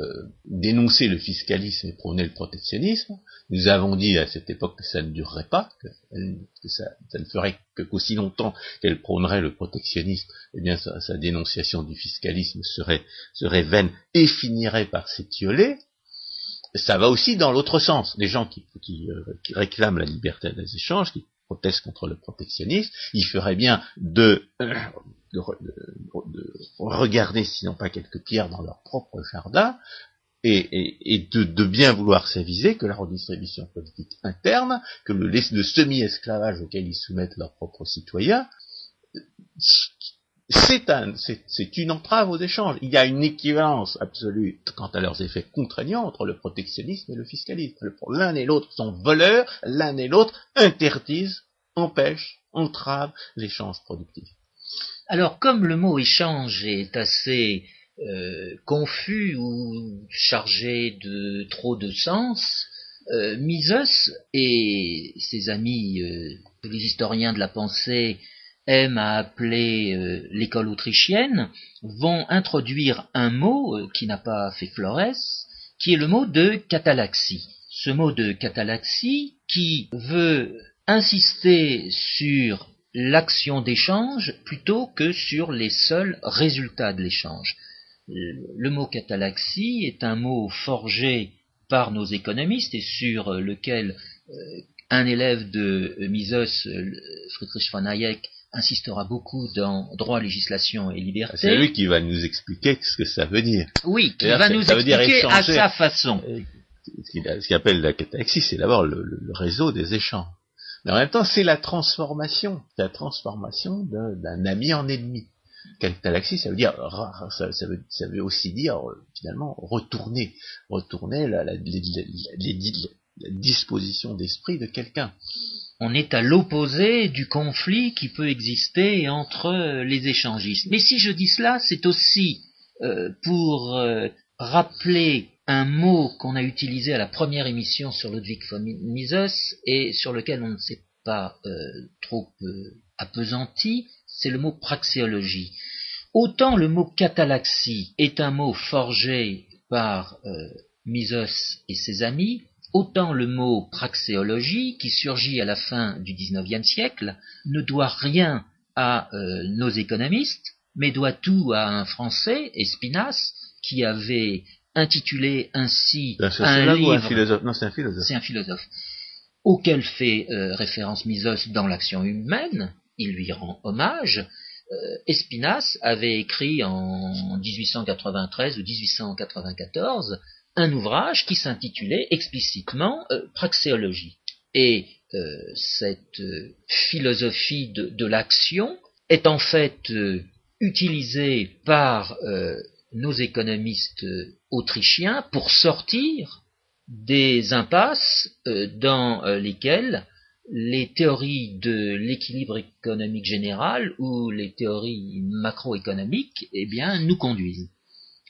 euh, dénoncer le fiscalisme et prôner le protectionnisme. Nous avons dit à cette époque que ça ne durerait pas, que, ça, ne ferait qu'aussi longtemps qu'elle prônerait le protectionnisme, eh bien sa, dénonciation du fiscalisme serait vaine et finirait par s'étioler ça va aussi dans l'autre sens. Les gens qui, euh, qui, réclament la liberté des échanges, qui protestent contre le protectionnisme, il ferait bien de, euh, de, regarder, sinon pas quelques pierres dans leur propre jardin, et, de, bien vouloir s'aviser que la redistribution politique interne, que le semi-esclavage auquel ils soumettent leurs propres citoyens, c'est une entrave aux échanges. Il y a une équivalence absolue quant à leurs effets contraignants entre le protectionnisme et le fiscalisme. L'un et l'autre sont voleurs, l'un et l'autre interdisent, empêchent, entravent l'échange productif. Alors, comme le mot échange est assez euh, confus ou chargé de trop de sens, euh, Mises et ses amis, euh, les historiens de la pensée, aime à appeler euh, l'école autrichienne, vont introduire un mot euh, qui n'a pas fait Flores, qui est le mot de catalaxie. Ce mot de catalaxie qui veut insister sur l'action d'échange plutôt que sur les seuls résultats de l'échange. Le mot catalaxie est un mot forgé par nos économistes et sur lequel euh, un élève de Mises, Friedrich von Hayek, insistera beaucoup dans droit, législation et liberté. C'est lui qui va nous expliquer ce que ça veut dire. Oui, qui va nous expliquer à sa façon. Euh, ce qu'il appelle la catalaxie, c'est d'abord le, réseau des échanges. Mais en même temps, c'est la transformation, la transformation d'un ami en ennemi. Catalaxie, ça veut dire, ça, veut, ça veut aussi dire euh, finalement retourner, retourner la, la, la disposition d'esprit de quelqu'un on est à l'opposé du conflit qui peut exister entre les échangistes. Mais si je dis cela, c'est aussi euh, pour euh, rappeler un mot qu'on a utilisé à la première émission sur Ludwig von Mises et sur lequel on ne s'est pas euh, trop appesanti, c'est le mot praxéologie. Autant le mot catalaxie est un mot forgé par Mises et ses amis, Autant le mot praxéologie, qui surgit à la fin du XIXe siècle, ne doit rien à euh, nos économistes, mais doit tout à un Français, Espinasse, qui avait intitulé ainsi un, livre. Un philosophe Non, c'est un philosophe. C'est un philosophe auquel fait euh, référence Misos dans l'action humaine. Il lui rend hommage. Euh, Espinasse avait écrit en 1893 ou 1894 un ouvrage qui s'intitulait explicitement euh, Praxéologie. Et euh, cette philosophie de, l'action est en fait utilisée par nos économistes autrichiens pour sortir des impasses dans lesquelles les théories de l'équilibre économique général ou les théories macroéconomiques eh bien, nous conduisent.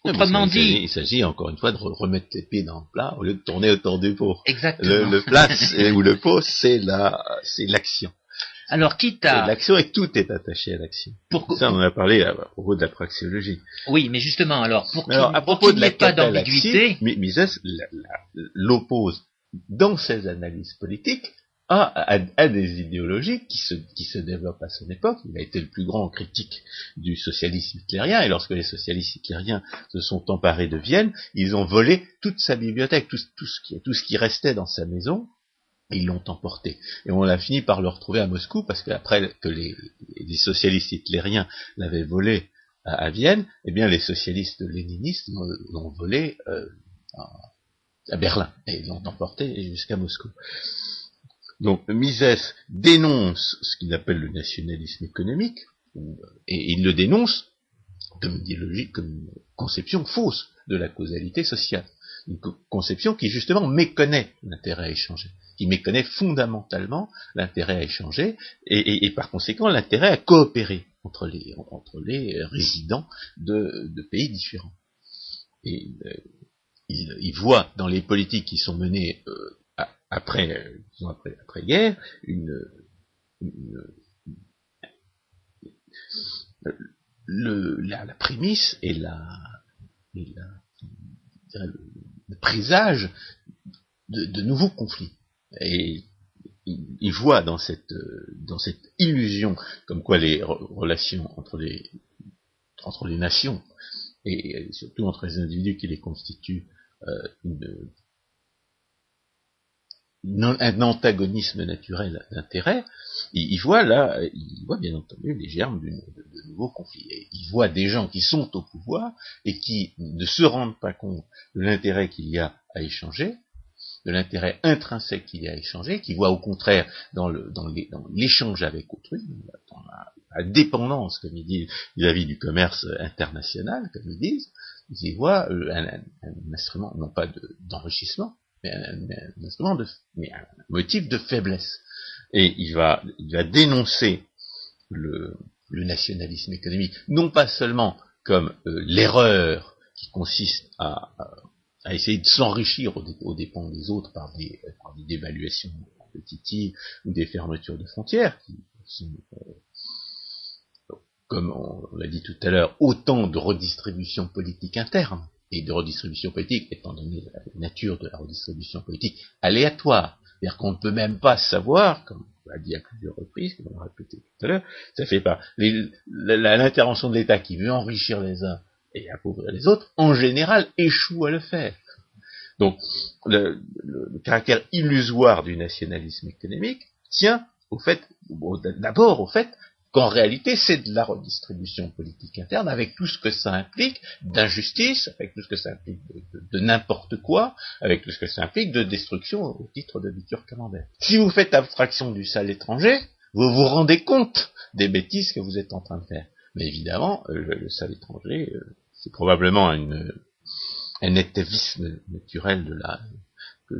Autrement dit, il s'agit encore une fois de remettre les pieds dans le plat au lieu de tourner autour du pot. Exactement. Le, le plat ou le pot, c'est la, c'est l'action. Alors, quitte à... L'action et tout est attaché à l'action. Ça, on en a parlé à, propos de la praxéologie. Oui, mais justement, alors, pour qu'il n'y ait pas d'ambiguïté... Mises l'oppose dans ses analyses politiques a, des idéologies qui se, qui se développent à son époque. Il a été le plus grand critique du socialisme hitlérien, et lorsque les socialistes hitlériens se sont emparés de Vienne, ils ont volé toute sa bibliothèque, tout, tout, ce, qui, tout ce qui restait dans sa maison, ils l'ont emporté. Et on a fini par le retrouver à Moscou, parce qu'après que les, les, socialistes hitlériens l'avaient volé à, Vienne, eh bien les socialistes léninistes l'ont volé euh, à Berlin, et ils l'ont emporté jusqu'à Moscou. Donc Mises dénonce ce qu'il appelle le nationalisme économique, et il le dénonce comme idéologie, comme conception fausse de la causalité sociale. Une conception qui justement méconnaît l'intérêt à échanger, qui méconnaît fondamentalement l'intérêt à échanger, et, par conséquent l'intérêt à coopérer entre les, entre les résidents de, pays différents. Et euh, il, voit dans les politiques qui sont menées euh, après, après, après guerre, une, le, la, la, prémisse et la, et la le, présage de, de, nouveaux conflits. Et il, voit dans cette, dans cette illusion comme quoi les relations entre les, entre les nations et surtout entre les individus qui les constituent euh, une, un antagonisme naturel d'intérêt, il, voit là, il voit bien entendu les germes de, de, nouveaux conflits. il voit des gens qui sont au pouvoir et qui ne se rendent pas compte de l'intérêt qu'il y a à échanger, de l'intérêt intrinsèque qu'il y a à échanger, qui voit au contraire dans l'échange avec autrui, dans la, dépendance, comme ils disent, vis-à-vis du commerce international, comme ils disent, ils y voient euh, un, instrument, non pas d'enrichissement, mais un, instrument de, mais un motif de faiblesse. Et il va, il va dénoncer le, le nationalisme économique, non pas seulement comme euh, l'erreur qui consiste à, à, essayer de s'enrichir aux, dépens des autres par des, par des dévaluations compétitives ou des fermetures de frontières, qui sont, euh, comme on l'a dit tout à l'heure, autant de redistribution politique interne et de redistribution politique, étant donné la nature de la redistribution politique aléatoire, c'est-à-dire qu'on ne peut même pas savoir, comme on l'a dit à plusieurs reprises, comme on l'a répété tout à l'heure, ça fait pas l'intervention de l'État qui veut enrichir les uns et appauvrir les autres, en général, échoue à le faire. Donc, le, le caractère illusoire du nationalisme économique tient au fait, d'abord au fait qu'en réalité c'est de la redistribution politique interne avec tout ce que ça implique d'injustice, avec tout ce que ça implique de, n'importe quoi, avec tout ce que ça implique de destruction au titre de Victor Camembert. Si vous faites abstraction du sale étranger, vous vous rendez compte des bêtises que vous êtes en train de faire. Mais évidemment, euh, le, sale étranger, euh, c'est probablement un étavisme naturel de la,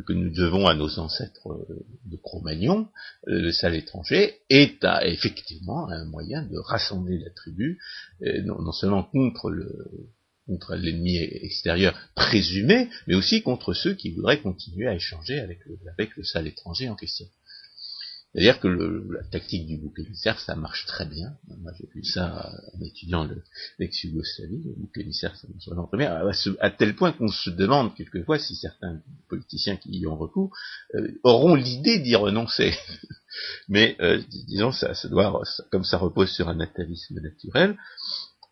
que, nous devons à nos ancêtres euh, de Cro-Magnon, euh, le sale étranger, est effectivement un moyen de rassembler la tribu, euh, non, seulement contre le contre l'ennemi extérieur présumé, mais aussi contre ceux qui voudraient continuer à échanger avec le, avec le sale étranger en question. C'est-à-dire que la tactique du bouc émissaire, ça marche très bien. Moi, j'ai vu ça en étudiant l'ex-Yougoslavie, le bouc émissaire, ça marche vraiment très bien, à, tel point qu'on se demande quelquefois si certains politiciens qui y ont recours euh, auront l'idée d'y renoncer. Mais euh, disons, ça, ça doit, comme ça repose sur un atavisme naturel,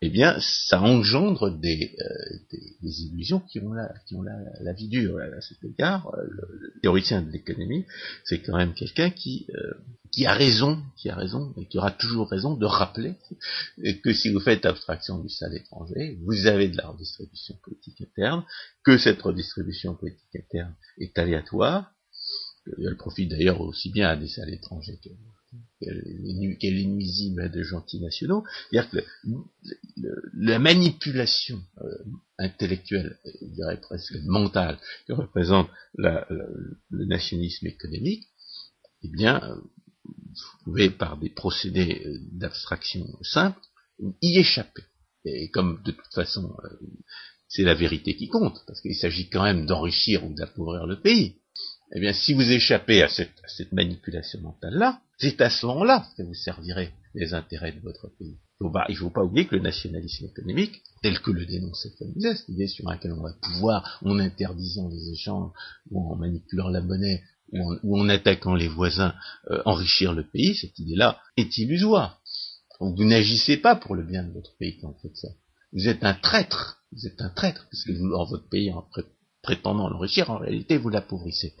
eh bien, ça engendre des, euh, des, illusions qui ont la, qui ont la, vie dure. À cet égard, euh, le, le théoricien de l'économie, c'est quand même quelqu'un qui, euh, qui a raison, qui a raison et qui aura toujours raison de rappeler que si vous faites abstraction du sale étranger, vous avez de la redistribution politique interne, que cette redistribution politique interne est aléatoire, elle profite d'ailleurs aussi bien à des salles étrangers qu'elle est nuisible à de gentils nationaux. C'est-à-dire que la manipulation euh, intellectuelle, je dirais presque mentale, que représente la, le nationalisme économique, eh bien, vous pouvez, par des procédés euh, d'abstraction simples, y échapper. Et comme de toute façon, euh, c'est la vérité qui compte, parce qu'il s'agit quand même d'enrichir ou d'appauvrir le pays, eh bien, si vous échappez à cette, à cette manipulation mentale-là, c'est à ce moment-là que vous servirez les intérêts de votre pays. Il ne faut pas oublier que le nationalisme économique, tel que le dénonçait Famizet, cette idée sur laquelle on va pouvoir, en interdisant les échanges, ou en manipulant la monnaie, ou en, ou en attaquant les voisins, euh, enrichir le pays, cette idée-là est illusoire. Donc vous n'agissez pas pour le bien de votre pays quand vous faites ça. Vous êtes un traître, vous êtes un traître, parce que vous, en votre pays, en prétendant l'enrichir, en réalité, vous l'appauvrissez.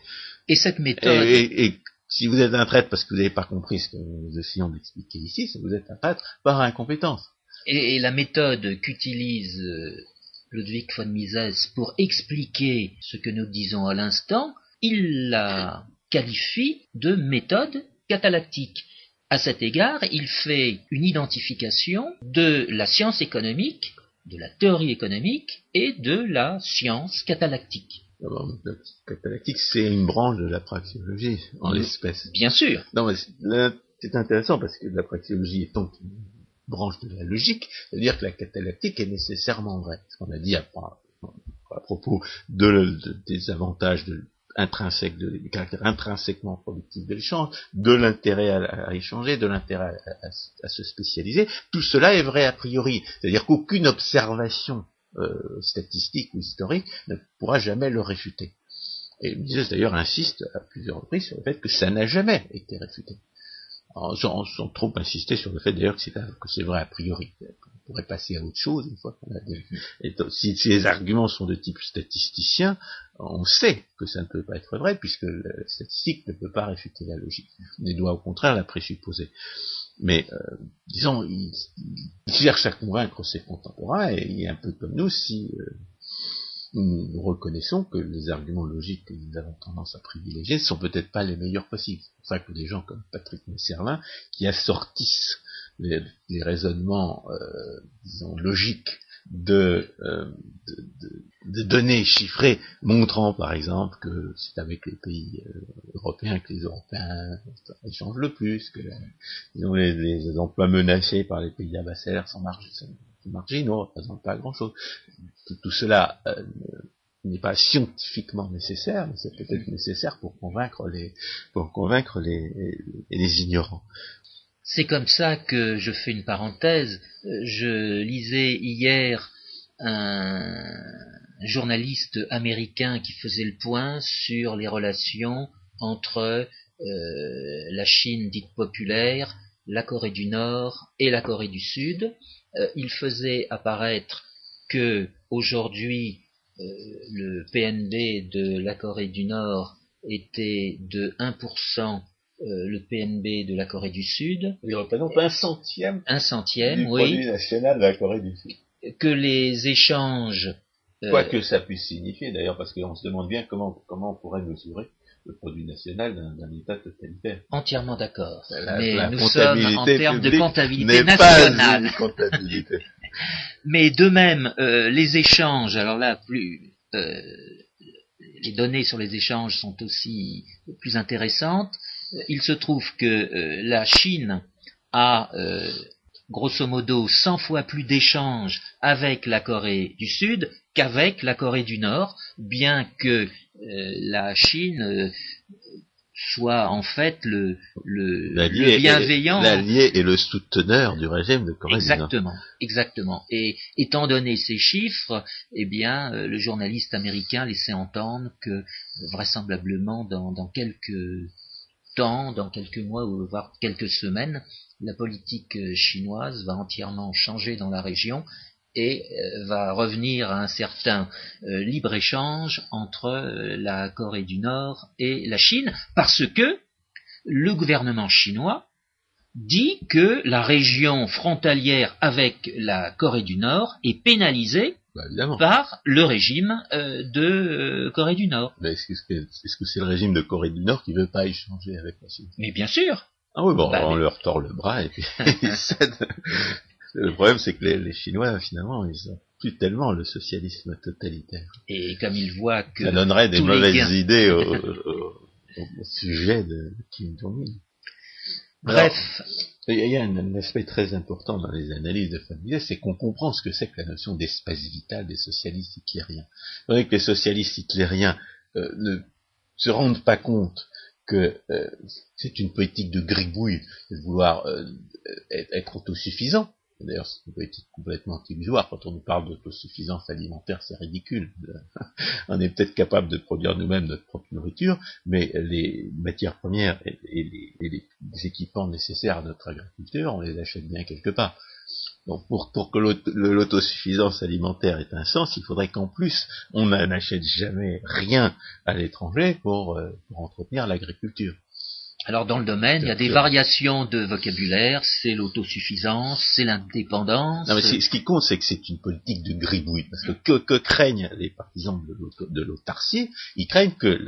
Et cette méthode... Et, et, et, si vous êtes un traître parce que vous n'avez pas compris ce que nous essayons d'expliquer ici, vous êtes un traître par incompétence. Et, et la méthode qu'utilise euh, Ludwig von Mises pour expliquer ce que nous disons à l'instant, il la qualifie de méthode catalactique. À cet égard, il fait une identification de la science économique, de la théorie économique et de la science catalactique. La catalactique, c'est une branche de la praxéologie, en l'espèce. Bien sûr. Non, mais c'est intéressant parce que la praxéologie étant une branche de la logique, c'est-à-dire que la catalactique est nécessairement vraie. Ce qu'on a dit à, à propos de, de, des avantages de intrinsèque, de, du caractère intrinsèquement productif de l'échange, de l'intérêt à, à, échanger, de l'intérêt à, à, se spécialiser, tout cela est vrai a priori. C'est-à-dire qu'aucune observation euh, statistique ou historique ne pourra jamais le réfuter. Et Mises d'ailleurs insiste à plusieurs reprises sur le fait que ça n'a jamais été réfuté. Sans, trop insister sur le fait d'ailleurs que c'est, vrai a priori. On pourrait passer à autre chose une fois qu'on a des... Si, si, les arguments sont de type statisticien, on sait que ça ne peut pas être vrai puisque la statistique ne peut pas réfuter la logique, mais doit au contraire la présupposer. Mais euh, disons, il, cherche à convaincre ses contemporains et il est un peu comme nous si euh, nous reconnaissons que les arguments logiques que nous avons tendance à privilégier ne sont peut-être pas les meilleurs possibles. C'est pour ça que des gens comme Patrick Messerlin, qui assortissent les, les raisonnements, euh, disons, logiques de, euh, de, de, de, données chiffrées montrant par exemple que c'est avec les pays euh, européens que les Européens échangent le plus, que les, les, emplois menacés par les pays abassaires sont, marg sont marginaux, ne représentent pas grand-chose. Tout, tout, cela euh, n'est pas scientifiquement nécessaire, mais c'est peut-être nécessaire pour convaincre les pour convaincre les, les ignorants. C'est comme ça que je fais une parenthèse. Je lisais hier un journaliste américain qui faisait le point sur les relations entre euh, la Chine dite populaire, la Corée du Nord et la Corée du Sud. Euh, il faisait apparaître que aujourd'hui euh, le PNB de la Corée du Nord était de 1% euh, le PNB de la Corée du Sud. Il représente un centième, un centième du oui, produit national de la Corée du Sud. Que les échanges. Euh, Quoi que ça puisse signifier d'ailleurs, parce qu'on se demande bien comment, comment on pourrait mesurer le produit national d'un État totalitaire. Entièrement d'accord. Mais la nous sommes en termes de comptabilité nationale. Comptabilité. Mais de même, euh, les échanges, alors là, plus euh, les données sur les échanges sont aussi plus intéressantes il se trouve que euh, la Chine a euh, grosso modo 100 fois plus d'échanges avec la Corée du Sud qu'avec la Corée du Nord, bien que euh, la Chine soit en fait le, le, le bienveillant. L'allié et le souteneur du régime de Corée exactement, du Nord. Exactement. Et étant donné ces chiffres, eh bien, le journaliste américain laissait entendre que vraisemblablement dans, dans quelques dans quelques mois ou voire quelques semaines, la politique chinoise va entièrement changer dans la région et euh, va revenir à un certain euh, libre-échange entre euh, la Corée du Nord et la Chine, parce que le gouvernement chinois dit que la région frontalière avec la Corée du Nord est pénalisée bah, par le régime de Corée du Nord. Est-ce que c'est le régime de Corée du Nord qui veut pas échanger avec la Chine? Mais bien sûr. Ah oui, bon, bah, on leur tord le bras et puis ils cèdent. Le problème, c'est que les, Chinois, finalement, ils ont plus tellement le socialisme totalitaire. Et comme ils voient que... Ça donnerait des mauvaises idées au, sujet de Kim Jong-un. Bref. il y a un, aspect très important dans les analyses de Fabius, c'est qu'on comprend ce que c'est que la notion d'espace vital des socialistes hitlériens. C'est que les socialistes hitlériens euh, ne se rendent pas compte que euh, c'est une politique de gribouille de vouloir euh, être autosuffisant, D'ailleurs, c'est complètement illusoire. Quand on nous parle d'autosuffisance alimentaire, c'est ridicule. on est peut-être capable de produire nous-mêmes notre propre nourriture, mais les matières premières et, les, équipements nécessaires à notre agriculture, on les achète bien quelque part. Donc pour, que l'autosuffisance alimentaire ait un sens, il faudrait qu'en plus, on n'achète jamais rien à l'étranger pour euh, entretenir l'agriculture. Alors dans le domaine, il y a des variations de vocabulaire, c'est l'autosuffisance, c'est l'indépendance. Non mais ce qui compte, c'est que c'est une politique de gribouille, parce que que, craignent les partisans de l'autarcie Ils craignent que,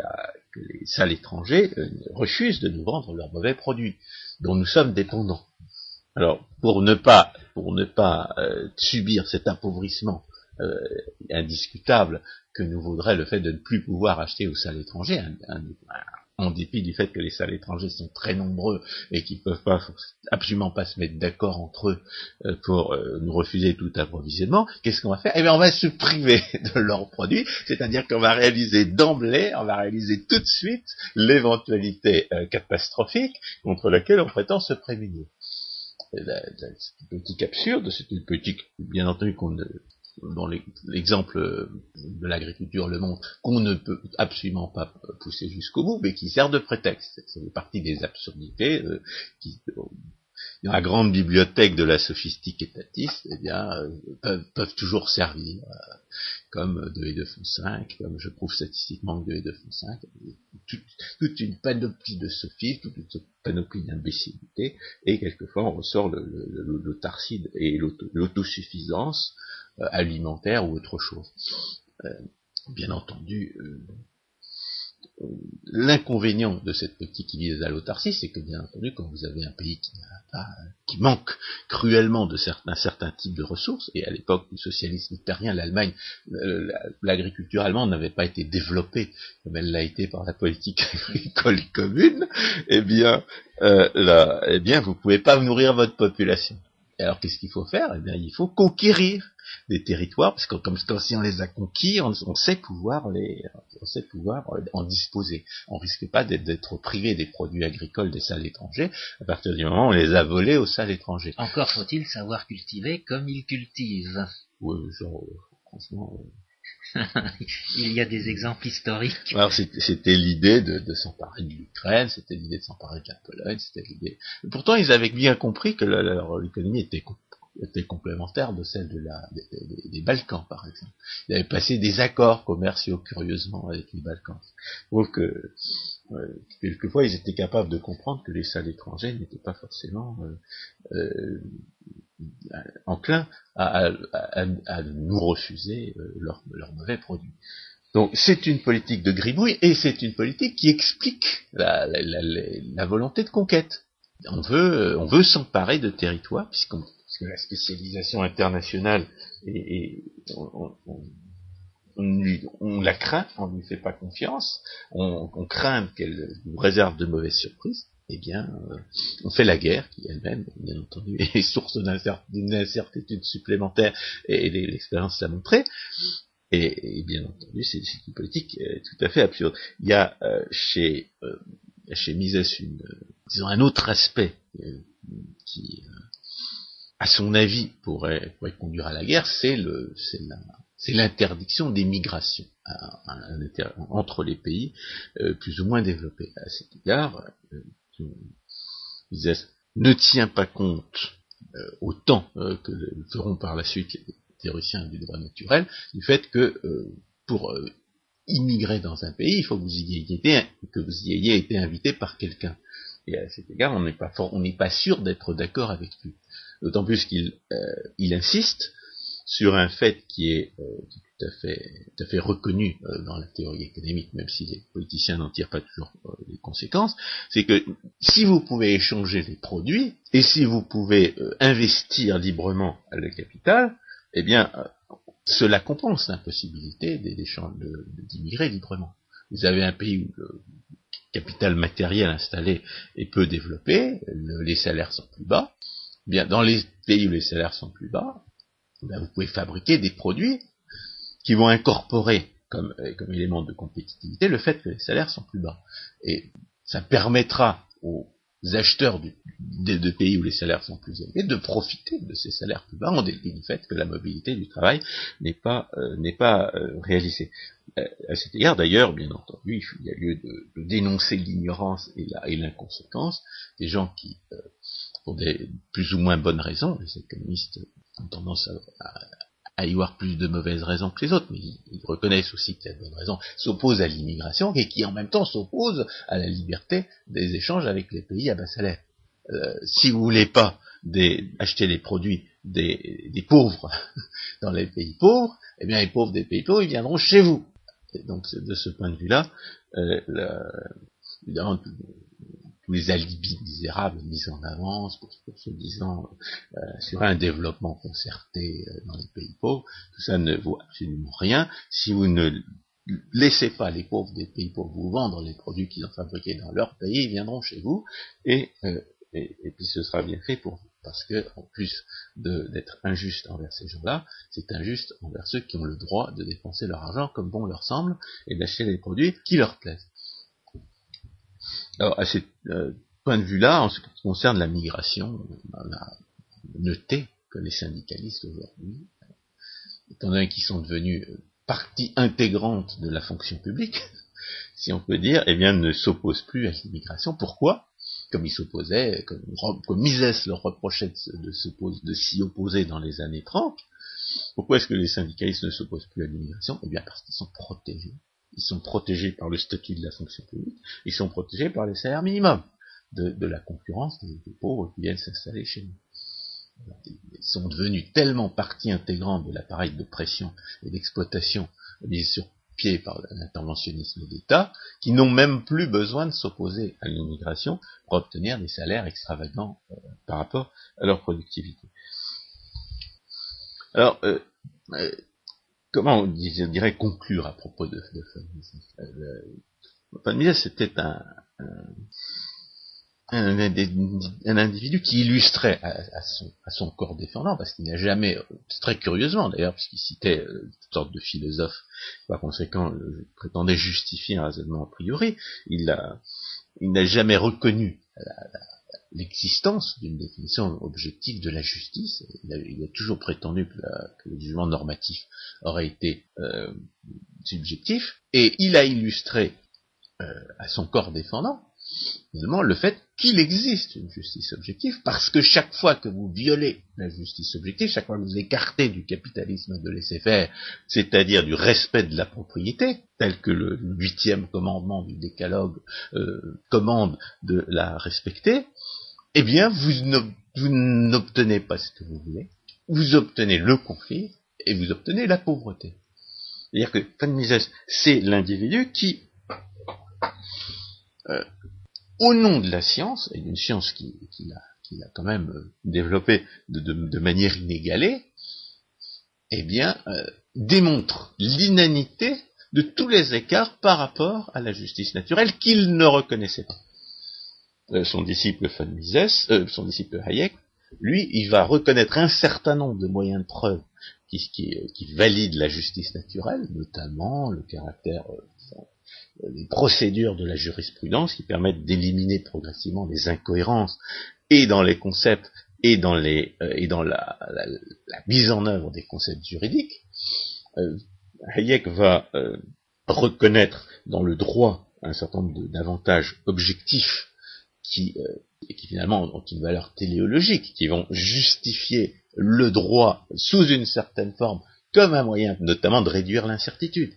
les salles étrangers euh, refusent de nous vendre leurs mauvais produits, dont nous sommes dépendants. Alors pour ne pas pour ne pas euh, subir cet appauvrissement euh, indiscutable que nous vaudrait le fait de ne plus pouvoir acheter aux salles étrangères, en dépit du fait que les salles étrangers sont très nombreux et qu'ils peuvent pas absolument pas se mettre d'accord entre eux euh, pour euh, nous refuser tout approvisionnement, qu'est-ce qu'on va faire? Eh bien, on va se priver de leurs produits, c'est-à-dire qu'on va réaliser d'emblée, on va réaliser tout de suite l'éventualité euh, catastrophique contre laquelle on prétend se prémunir. C'est une politique absurde, c'est une politique, bien entendu, qu'on ne dont l'exemple de l'agriculture le montre, qu'on ne peut absolument pas pousser jusqu'au bout, mais qui sert de prétexte. C'est une partie des absurdités euh, qui, dans la grande bibliothèque de la sophistique étatiste, eh bien, euh, peuvent, toujours servir, euh, comme 2 et 2 font 5, comme je prouve statistiquement que 2 et 2 font 5, toute, une panoplie de sophistes, toute une panoplie d'imbécilité, et quelquefois on ressort l'autarcie et l'autosuffisance euh, alimentaire ou autre chose. Euh, bien entendu, euh, l'inconvénient de cette politique qui vise à l'autarcie, c'est que bien entendu, quand vous avez un pays qui, qui manque cruellement de certains, types de ressources, et à l'époque du socialisme italien, l'Allemagne, l'agriculture allemande n'avait pas été développée comme elle l'a été par la politique agricole commune, eh bien, là, eh bien, vous pouvez pas nourrir votre population. Alors, qu'est-ce qu'il faut faire? Eh bien, il faut conquérir des territoires, parce que comme, si on les a conquis, on, sait pouvoir les, on sait pouvoir en disposer. On risque pas d'être privé des produits agricoles des salles étrangers à partir du moment où on les a volés aux salles étrangères. Encore faut-il savoir cultiver comme ils cultivent. Oui, genre, franchement. Il y a des exemples historiques. Alors c'était l'idée de, s'emparer de l'Ukraine, c'était l'idée de s'emparer de la Pologne, c'était l'idée. Pourtant ils avaient bien compris que leur économie était complémentaire de celle des, Balkans, par exemple. Il avait passé des accords commerciaux, curieusement, avec les Balkans. Je que, quelquefois, ils étaient capables de comprendre que les salles étrangères n'étaient pas forcément euh, euh, enclins à, nous refuser euh, leurs mauvais produits. Donc c'est une politique de gribouille et c'est une politique qui explique la, volonté de conquête. On veut, on s'emparer de territoires puisqu'on que la spécialisation internationale, et, on, la craint, on ne lui fait pas confiance, on, craint qu'elle nous réserve de mauvaises surprises, eh bien, euh, on fait la guerre, qui elle-même, bien entendu, est source d'une incertitude supplémentaire, et, l'expérience l'a montré. Et, bien entendu, c'est une politique euh, tout à fait absurde. Il y a euh, chez, chez Mises une, disons, un autre aspect qui à son avis, pourrait, conduire à la guerre, c'est l'interdiction des migrations entre les pays plus ou moins développés. À cet égard, ne tient pas compte euh, autant euh, que le feront par la suite les théoriciens du droit naturel, du fait que euh, pour immigrer dans un pays, il faut que vous y ayez été, invité par quelqu'un. Et à cet égard, on n'est pas, sûr d'être d'accord avec lui. D'autant plus qu'il il insiste sur un fait qui est, euh, tout, à fait, tout à fait reconnu euh, dans la théorie économique, même si les politiciens n'en tirent pas toujours euh, les conséquences, c'est que si vous pouvez échanger les produits et si vous pouvez investir librement le capital, eh bien, cela compense l'impossibilité d'immigrer librement. Vous avez un pays où le capital matériel installé est peu développé, les salaires sont plus bas. Eh bien, dans les pays où les salaires sont plus bas, ben, vous pouvez fabriquer des produits qui vont incorporer comme, euh, comme élément de compétitivité le fait que les salaires sont plus bas. Et ça permettra aux acheteurs de, pays où les salaires sont plus élevés de profiter de ces salaires plus bas en dépit du fait que la mobilité du travail n'est pas, euh, n'est pas euh, réalisée. à cet égard, d'ailleurs, bien entendu, il y a lieu de, dénoncer l'ignorance et l'inconséquence des gens qui, pour des plus ou moins bonnes raisons, les économistes ont tendance à, y voir plus de mauvaises raisons que les autres, mais ils, reconnaissent aussi qu'il y a de bonnes raisons, s'opposent à l'immigration et qui en même temps s'opposent à la liberté des échanges avec les pays à bas salaire. Euh, si vous voulez pas acheter les produits des, pauvres dans les pays pauvres, eh bien les pauvres des pays pauvres, ils viendront chez vous. donc de ce point de vue-là, euh, évidemment, les alibis misérables mis en avance pour, se disant euh, sur un développement concerté euh, dans les pays pauvres, tout ça ne vaut absolument rien si vous ne laissez pas les pauvres des pays pauvres vous vendre les produits qu'ils ont fabriqués dans leur pays, ils viendront chez vous et, euh, et, et, puis ce sera bien fait pour vous. Parce que, en plus d'être injuste envers ces gens-là, c'est injuste envers ceux qui ont le droit de dépenser leur argent comme bon leur semble et d'acheter les produits qui leur plaisent. Alors, à ce euh, point de vue-là, en ce qui concerne la migration, on a noté que les syndicalistes aujourd'hui, étant donné qu'ils sont devenus euh, partie intégrante de la fonction publique, si on peut dire, eh bien, ne s'opposent plus à l'immigration. Pourquoi? Comme ils s'opposaient, comme, comme Mises leur reprochait de, de s'y opposer dans les années 30. Pourquoi est-ce que les syndicalistes ne s'opposent plus à l'immigration? Eh bien, parce qu'ils sont protégés ils sont protégés par le statut de la fonction publique, ils sont protégés par les salaires minimums de, la concurrence des, pauvres qui viennent s'installer chez nous. Ils sont devenus tellement partie intégrante de l'appareil de pression et d'exploitation mis sur pied par l'interventionnisme d'État, qu'ils n'ont même plus besoin de s'opposer à l'immigration pour obtenir des salaires extravagants euh, par rapport à leur productivité. Alors, euh, euh, comment on dirait conclure à propos de, de Von Mises c'était un, un, individu qui illustrait à, son, corps défendant, parce qu'il n'a jamais, très curieusement d'ailleurs, puisqu'il citait euh, toutes sortes de philosophes, par conséquent, euh, prétendait justifier un raisonnement a priori, il n'a jamais reconnu l'existence d'une définition objective de la justice. Il a, toujours prétendu que, le jugement normatif aurait été euh, subjectif, et il a illustré euh, à son corps défendant finalement le fait qu'il existe une justice objective, parce que chaque fois que vous violez la justice objective, chaque fois que vous écartez du capitalisme de laisser faire, c'est-à-dire du respect de la propriété, tel que le huitième commandement du décalogue euh, commande de la respecter, eh bien, vous n'obtenez pas ce que vous voulez, vous obtenez le conflit et vous obtenez la pauvreté. C'est-à-dire que Van Mises, c'est l'individu qui, euh, au nom de la science, et d'une science qu'il a, quand même euh, développée de, manière inégalée, eh bien, euh, démontre l'inanité de tous les écarts par rapport à la justice naturelle qu'il ne reconnaissait pas. Euh, son disciple Von Mises, euh, son disciple Hayek, lui, il va reconnaître un certain nombre de moyens de preuve qui, qui, euh, qui valident la justice naturelle, notamment le caractère des procédures de la jurisprudence qui permettent d'éliminer progressivement les incohérences et dans les concepts et dans, les, et dans la, mise en œuvre des concepts juridiques. Hayek va reconnaître dans le droit un certain nombre d'avantages objectifs qui, euh, qui finalement ont une valeur téléologique, qui vont justifier le droit sous une certaine forme comme un moyen notamment de réduire l'incertitude.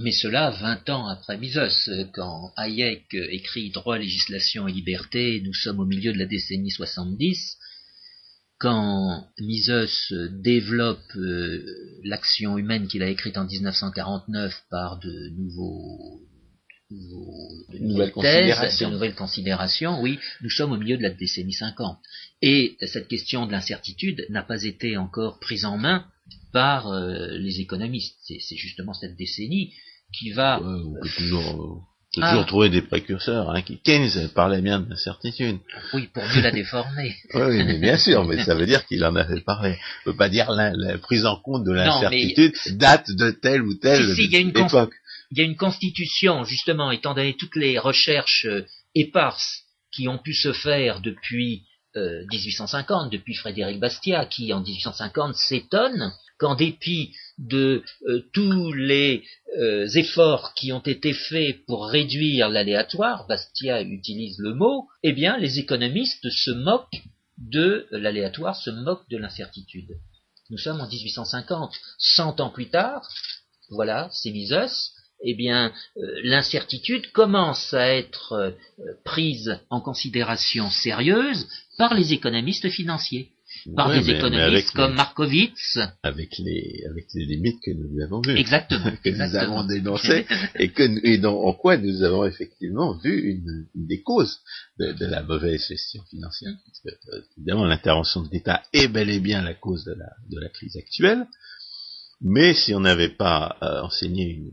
Mais cela vingt ans après Mises, quand Hayek écrit Droit, législation et liberté, nous sommes au milieu de la décennie 70, quand Mises développe euh, l'action humaine qu'il a écrite en 1949 par de nouveaux de nouvelles, thèses, de nouvelles considérations, oui, nous sommes au milieu de la décennie 50. Et cette question de l'incertitude n'a pas été encore prise en main par euh, les économistes. C'est justement cette décennie qui va... on peut toujours, ah. toujours trouver des précurseurs. Hein, Keynes parlait bien de l'incertitude. Oui, pour mieux la déformer. oui, mais bien sûr, mais ça veut dire qu'il en avait parlé. On peut pas dire la, la prise en compte de l'incertitude date de telle ou telle époque il y a une constitution, justement, étant donné toutes les recherches euh, éparses qui ont pu se faire depuis 1850, euh, depuis Frédéric Bastiat, qui en 1850 s'étonne qu'en dépit de euh, tous les efforts qui ont été faits pour réduire l'aléatoire, Bastiat utilise le mot, eh bien les économistes se moquent de l'aléatoire, se moquent de l'incertitude. Nous sommes en 1850, cent ans plus tard, voilà, c'est Mises, eh bien, euh, l'incertitude commence à être euh, prise en considération sérieuse par les économistes financiers, par des économistes comme Markowitz. Avec les, avec les limites que nous avons vues. Exactement. que nous avons dénoncées et, que, et en quoi nous avons effectivement vu une, des causes de, la mauvaise gestion financière. Parce que, euh, évidemment, l'intervention de l'État est bel et bien la cause de la, de la crise actuelle. Mais si on n'avait pas enseigné une,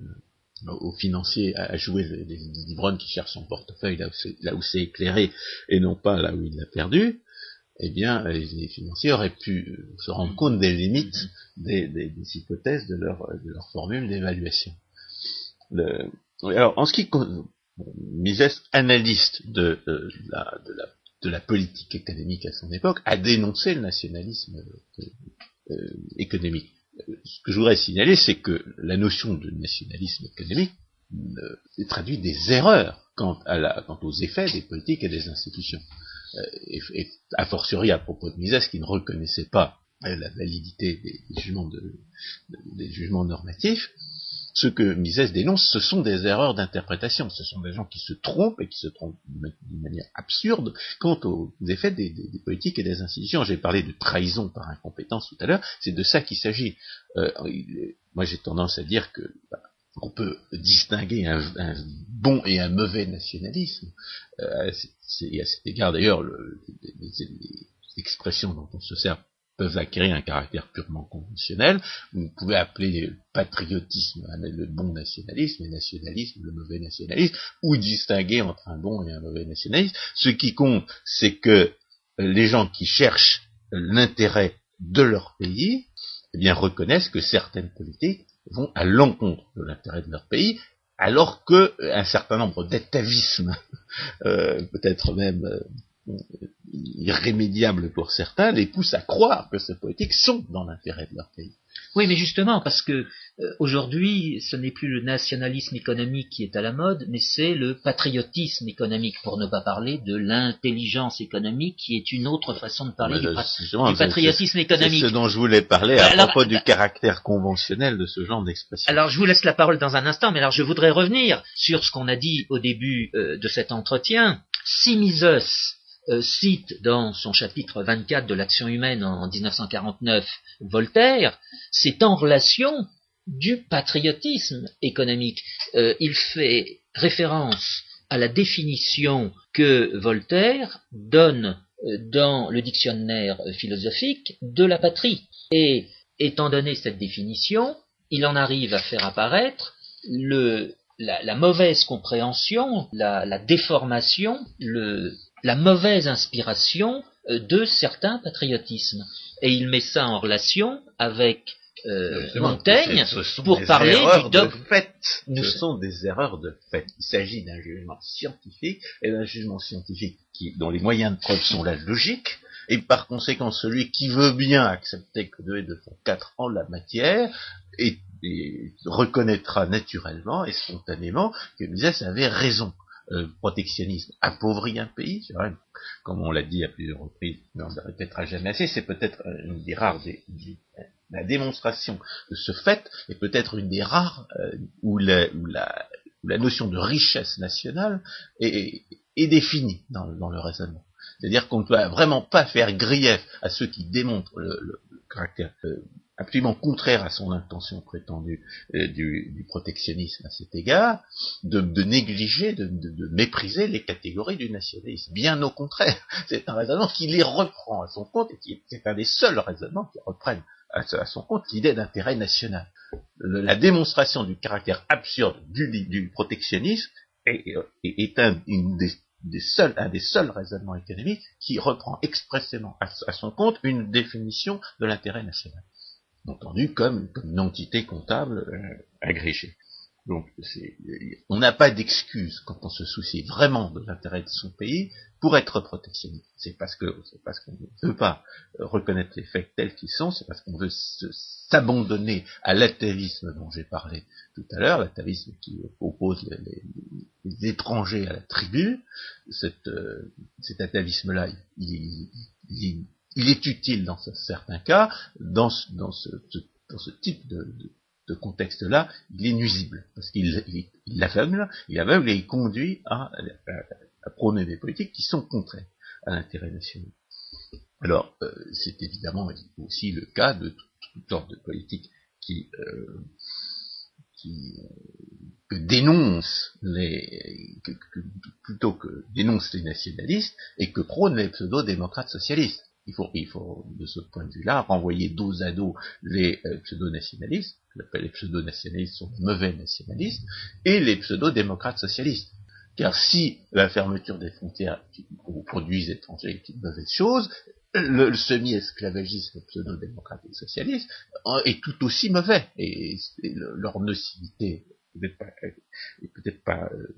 aux financiers à, jouer des, ivrognes qui cherchent son portefeuille là où c'est éclairé et non pas là où il l'a perdu, eh bien, les financiers auraient pu euh, se rendre compte des limites des, hypothèses de leur, de leur formule d'évaluation. Alors, en ce qui concerne Mises, analyste de, euh, la, de, la, politique économique à son époque, a dénoncé le nationalisme euh, économique ce que je voudrais signaler, c'est que la notion de nationalisme économique euh, traduit des erreurs quant, aux effets des politiques et des institutions. Euh, et, a fortiori à propos de Mises, qui ne reconnaissait pas la validité des jugements normatifs, ce que Mises dénonce, ce sont des erreurs d'interprétation. Ce sont des gens qui se trompent et qui se trompent d'une manière absurde quant aux effets des, politiques et des institutions. J'ai parlé de trahison par incompétence tout à l'heure. C'est de ça qu'il s'agit. Euh, moi, j'ai tendance à dire que bah, on peut distinguer un, bon et un mauvais nationalisme. Euh, c'est à cet égard d'ailleurs l'expression dont on se sert peuvent acquérir un caractère purement conventionnel. Vous pouvez appeler patriotisme le bon nationalisme et nationalisme le mauvais nationalisme, ou distinguer entre un bon et un mauvais nationalisme. Ce qui compte, c'est que les gens qui cherchent l'intérêt de leur pays, eh bien, reconnaissent que certaines politiques vont à l'encontre de l'intérêt de leur pays, alors que un certain nombre d'étavismes, euh, peut-être même euh, irrémédiables pour certains, les poussent à croire que ces politiques sont dans l'intérêt de leur pays. Oui, mais justement, parce que euh, aujourd'hui, ce n'est plus le nationalisme économique qui est à la mode, mais c'est le patriotisme économique, pour ne pas parler de l'intelligence économique, qui est une autre façon de parler du, patriotisme économique. C'est ce dont je voulais parler à propos du caractère conventionnel de ce genre d'expression. Alors, je vous laisse la parole dans un instant, mais alors je voudrais revenir sur ce qu'on a dit au début euh, de cet entretien. Si Mises euh, cite dans son chapitre 24 de l'action humaine en 1949 Voltaire, c'est en relation du patriotisme économique. Euh, il fait référence à la définition que Voltaire donne euh, dans le dictionnaire philosophique de la patrie. Et étant donné cette définition, il en arrive à faire apparaître la, mauvaise compréhension, la déformation, le, la mauvaise inspiration euh, de certains patriotismes. Et il met ça en relation avec euh, Montaigne pour parler du dogme. De Ce sont des erreurs de fait. Il s'agit d'un jugement scientifique et d'un jugement scientifique qui, dont les moyens de preuve sont la logique. Et par conséquent, celui qui veut bien accepter que 2 et 2 font 4 en la matière et, reconnaîtra naturellement et spontanément que Mises avait raison. Euh, protectionnisme appauvrit un pays. Vrai, comme on l'a dit à plusieurs reprises, mais on ne le répétera jamais assez, c'est peut-être une des rares des, la démonstration de ce fait est peut-être une des rares euh, où, la, notion de richesse nationale est, définie dans, le raisonnement. C'est-à-dire qu'on ne peut vraiment pas faire grief à ceux qui démontrent le, caractère euh, absolument contraire à son intention prétendue euh, du, protectionnisme à cet égard, de, négliger, de, mépriser les catégories du nationalisme. Bien au contraire, c'est un raisonnement qui les reprend à son compte et qui est un des seuls raisonnements qui reprennent à, son compte l'idée d'intérêt national. la démonstration du caractère absurde du, protectionnisme est, un, des, seuls, des seuls raisonnements économiques qui reprend expressément à son compte une définition de l'intérêt national entendu comme, une entité comptable euh, agrégée. Donc, on n'a pas d'excuse quand on se soucie vraiment de l'intérêt de son pays pour être protectionniste. C'est parce que c'est parce qu'on ne veut pas reconnaître les faits tels qu'ils sont, c'est parce qu'on veut s'abandonner à l'atavisme dont j'ai parlé tout à l'heure, l'atavisme qui oppose les, étrangers à la tribu. Cette, euh, cet atavisme-là, il, il, il est utile dans certains cas, dans, ce, type de, contexte-là, il est nuisible, parce qu'il il, il aveugle, il et il conduit à, prôner des politiques qui sont contraires à l'intérêt national. Alors, euh, c'est évidemment aussi le cas de toutes sortes de politiques qui, euh, qui euh, que dénoncent les, plutôt que dénoncent les nationalistes et que prônent les pseudo-démocrates socialistes il faut, de ce point de vue-là, renvoyer dos à dos les euh, pseudo-nationalistes, les pseudo-nationalistes sont mauvais nationalistes, et les pseudo-démocrates socialistes. Car si la fermeture des frontières aux produits étrangers est une mauvaise chose, le, semi-esclavagisme pseudo-démocrate et socialiste euh, est tout aussi mauvais, et, et le, leur nocivité pas, peut-être pas euh,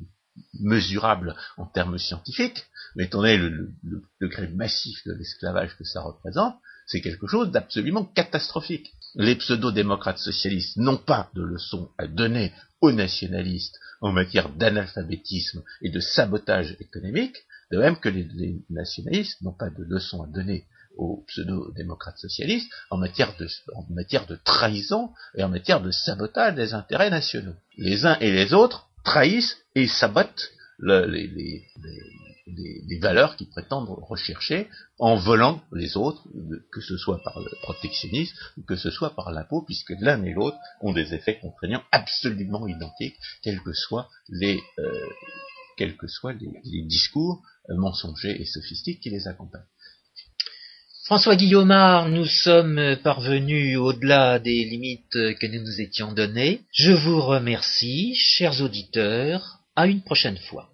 mesurable en termes scientifiques, mais étant donné le, degré massif de l'esclavage que ça représente, c'est quelque chose d'absolument catastrophique. Les pseudo-démocrates socialistes n'ont pas de leçons à donner aux nationalistes en matière d'analphabétisme et de sabotage économique, de même que les, nationalistes n'ont pas de leçons à donner aux pseudo-démocrates socialistes en matière de trahison et en matière de sabotage des intérêts nationaux. Les uns et les autres trahissent et sabotent le, les, valeurs qu'ils prétendent rechercher en volant les autres, que ce soit par le protectionnisme ou que ce soit par l'impôt, puisque l'un et l'autre ont des effets contraignants absolument identiques, quels que soient les, euh, discours mensongers et sophistiques qui les accompagnent. François Guillaumard, nous sommes parvenus au-delà des limites que nous nous étions données. Je vous remercie, chers auditeurs. À une prochaine fois.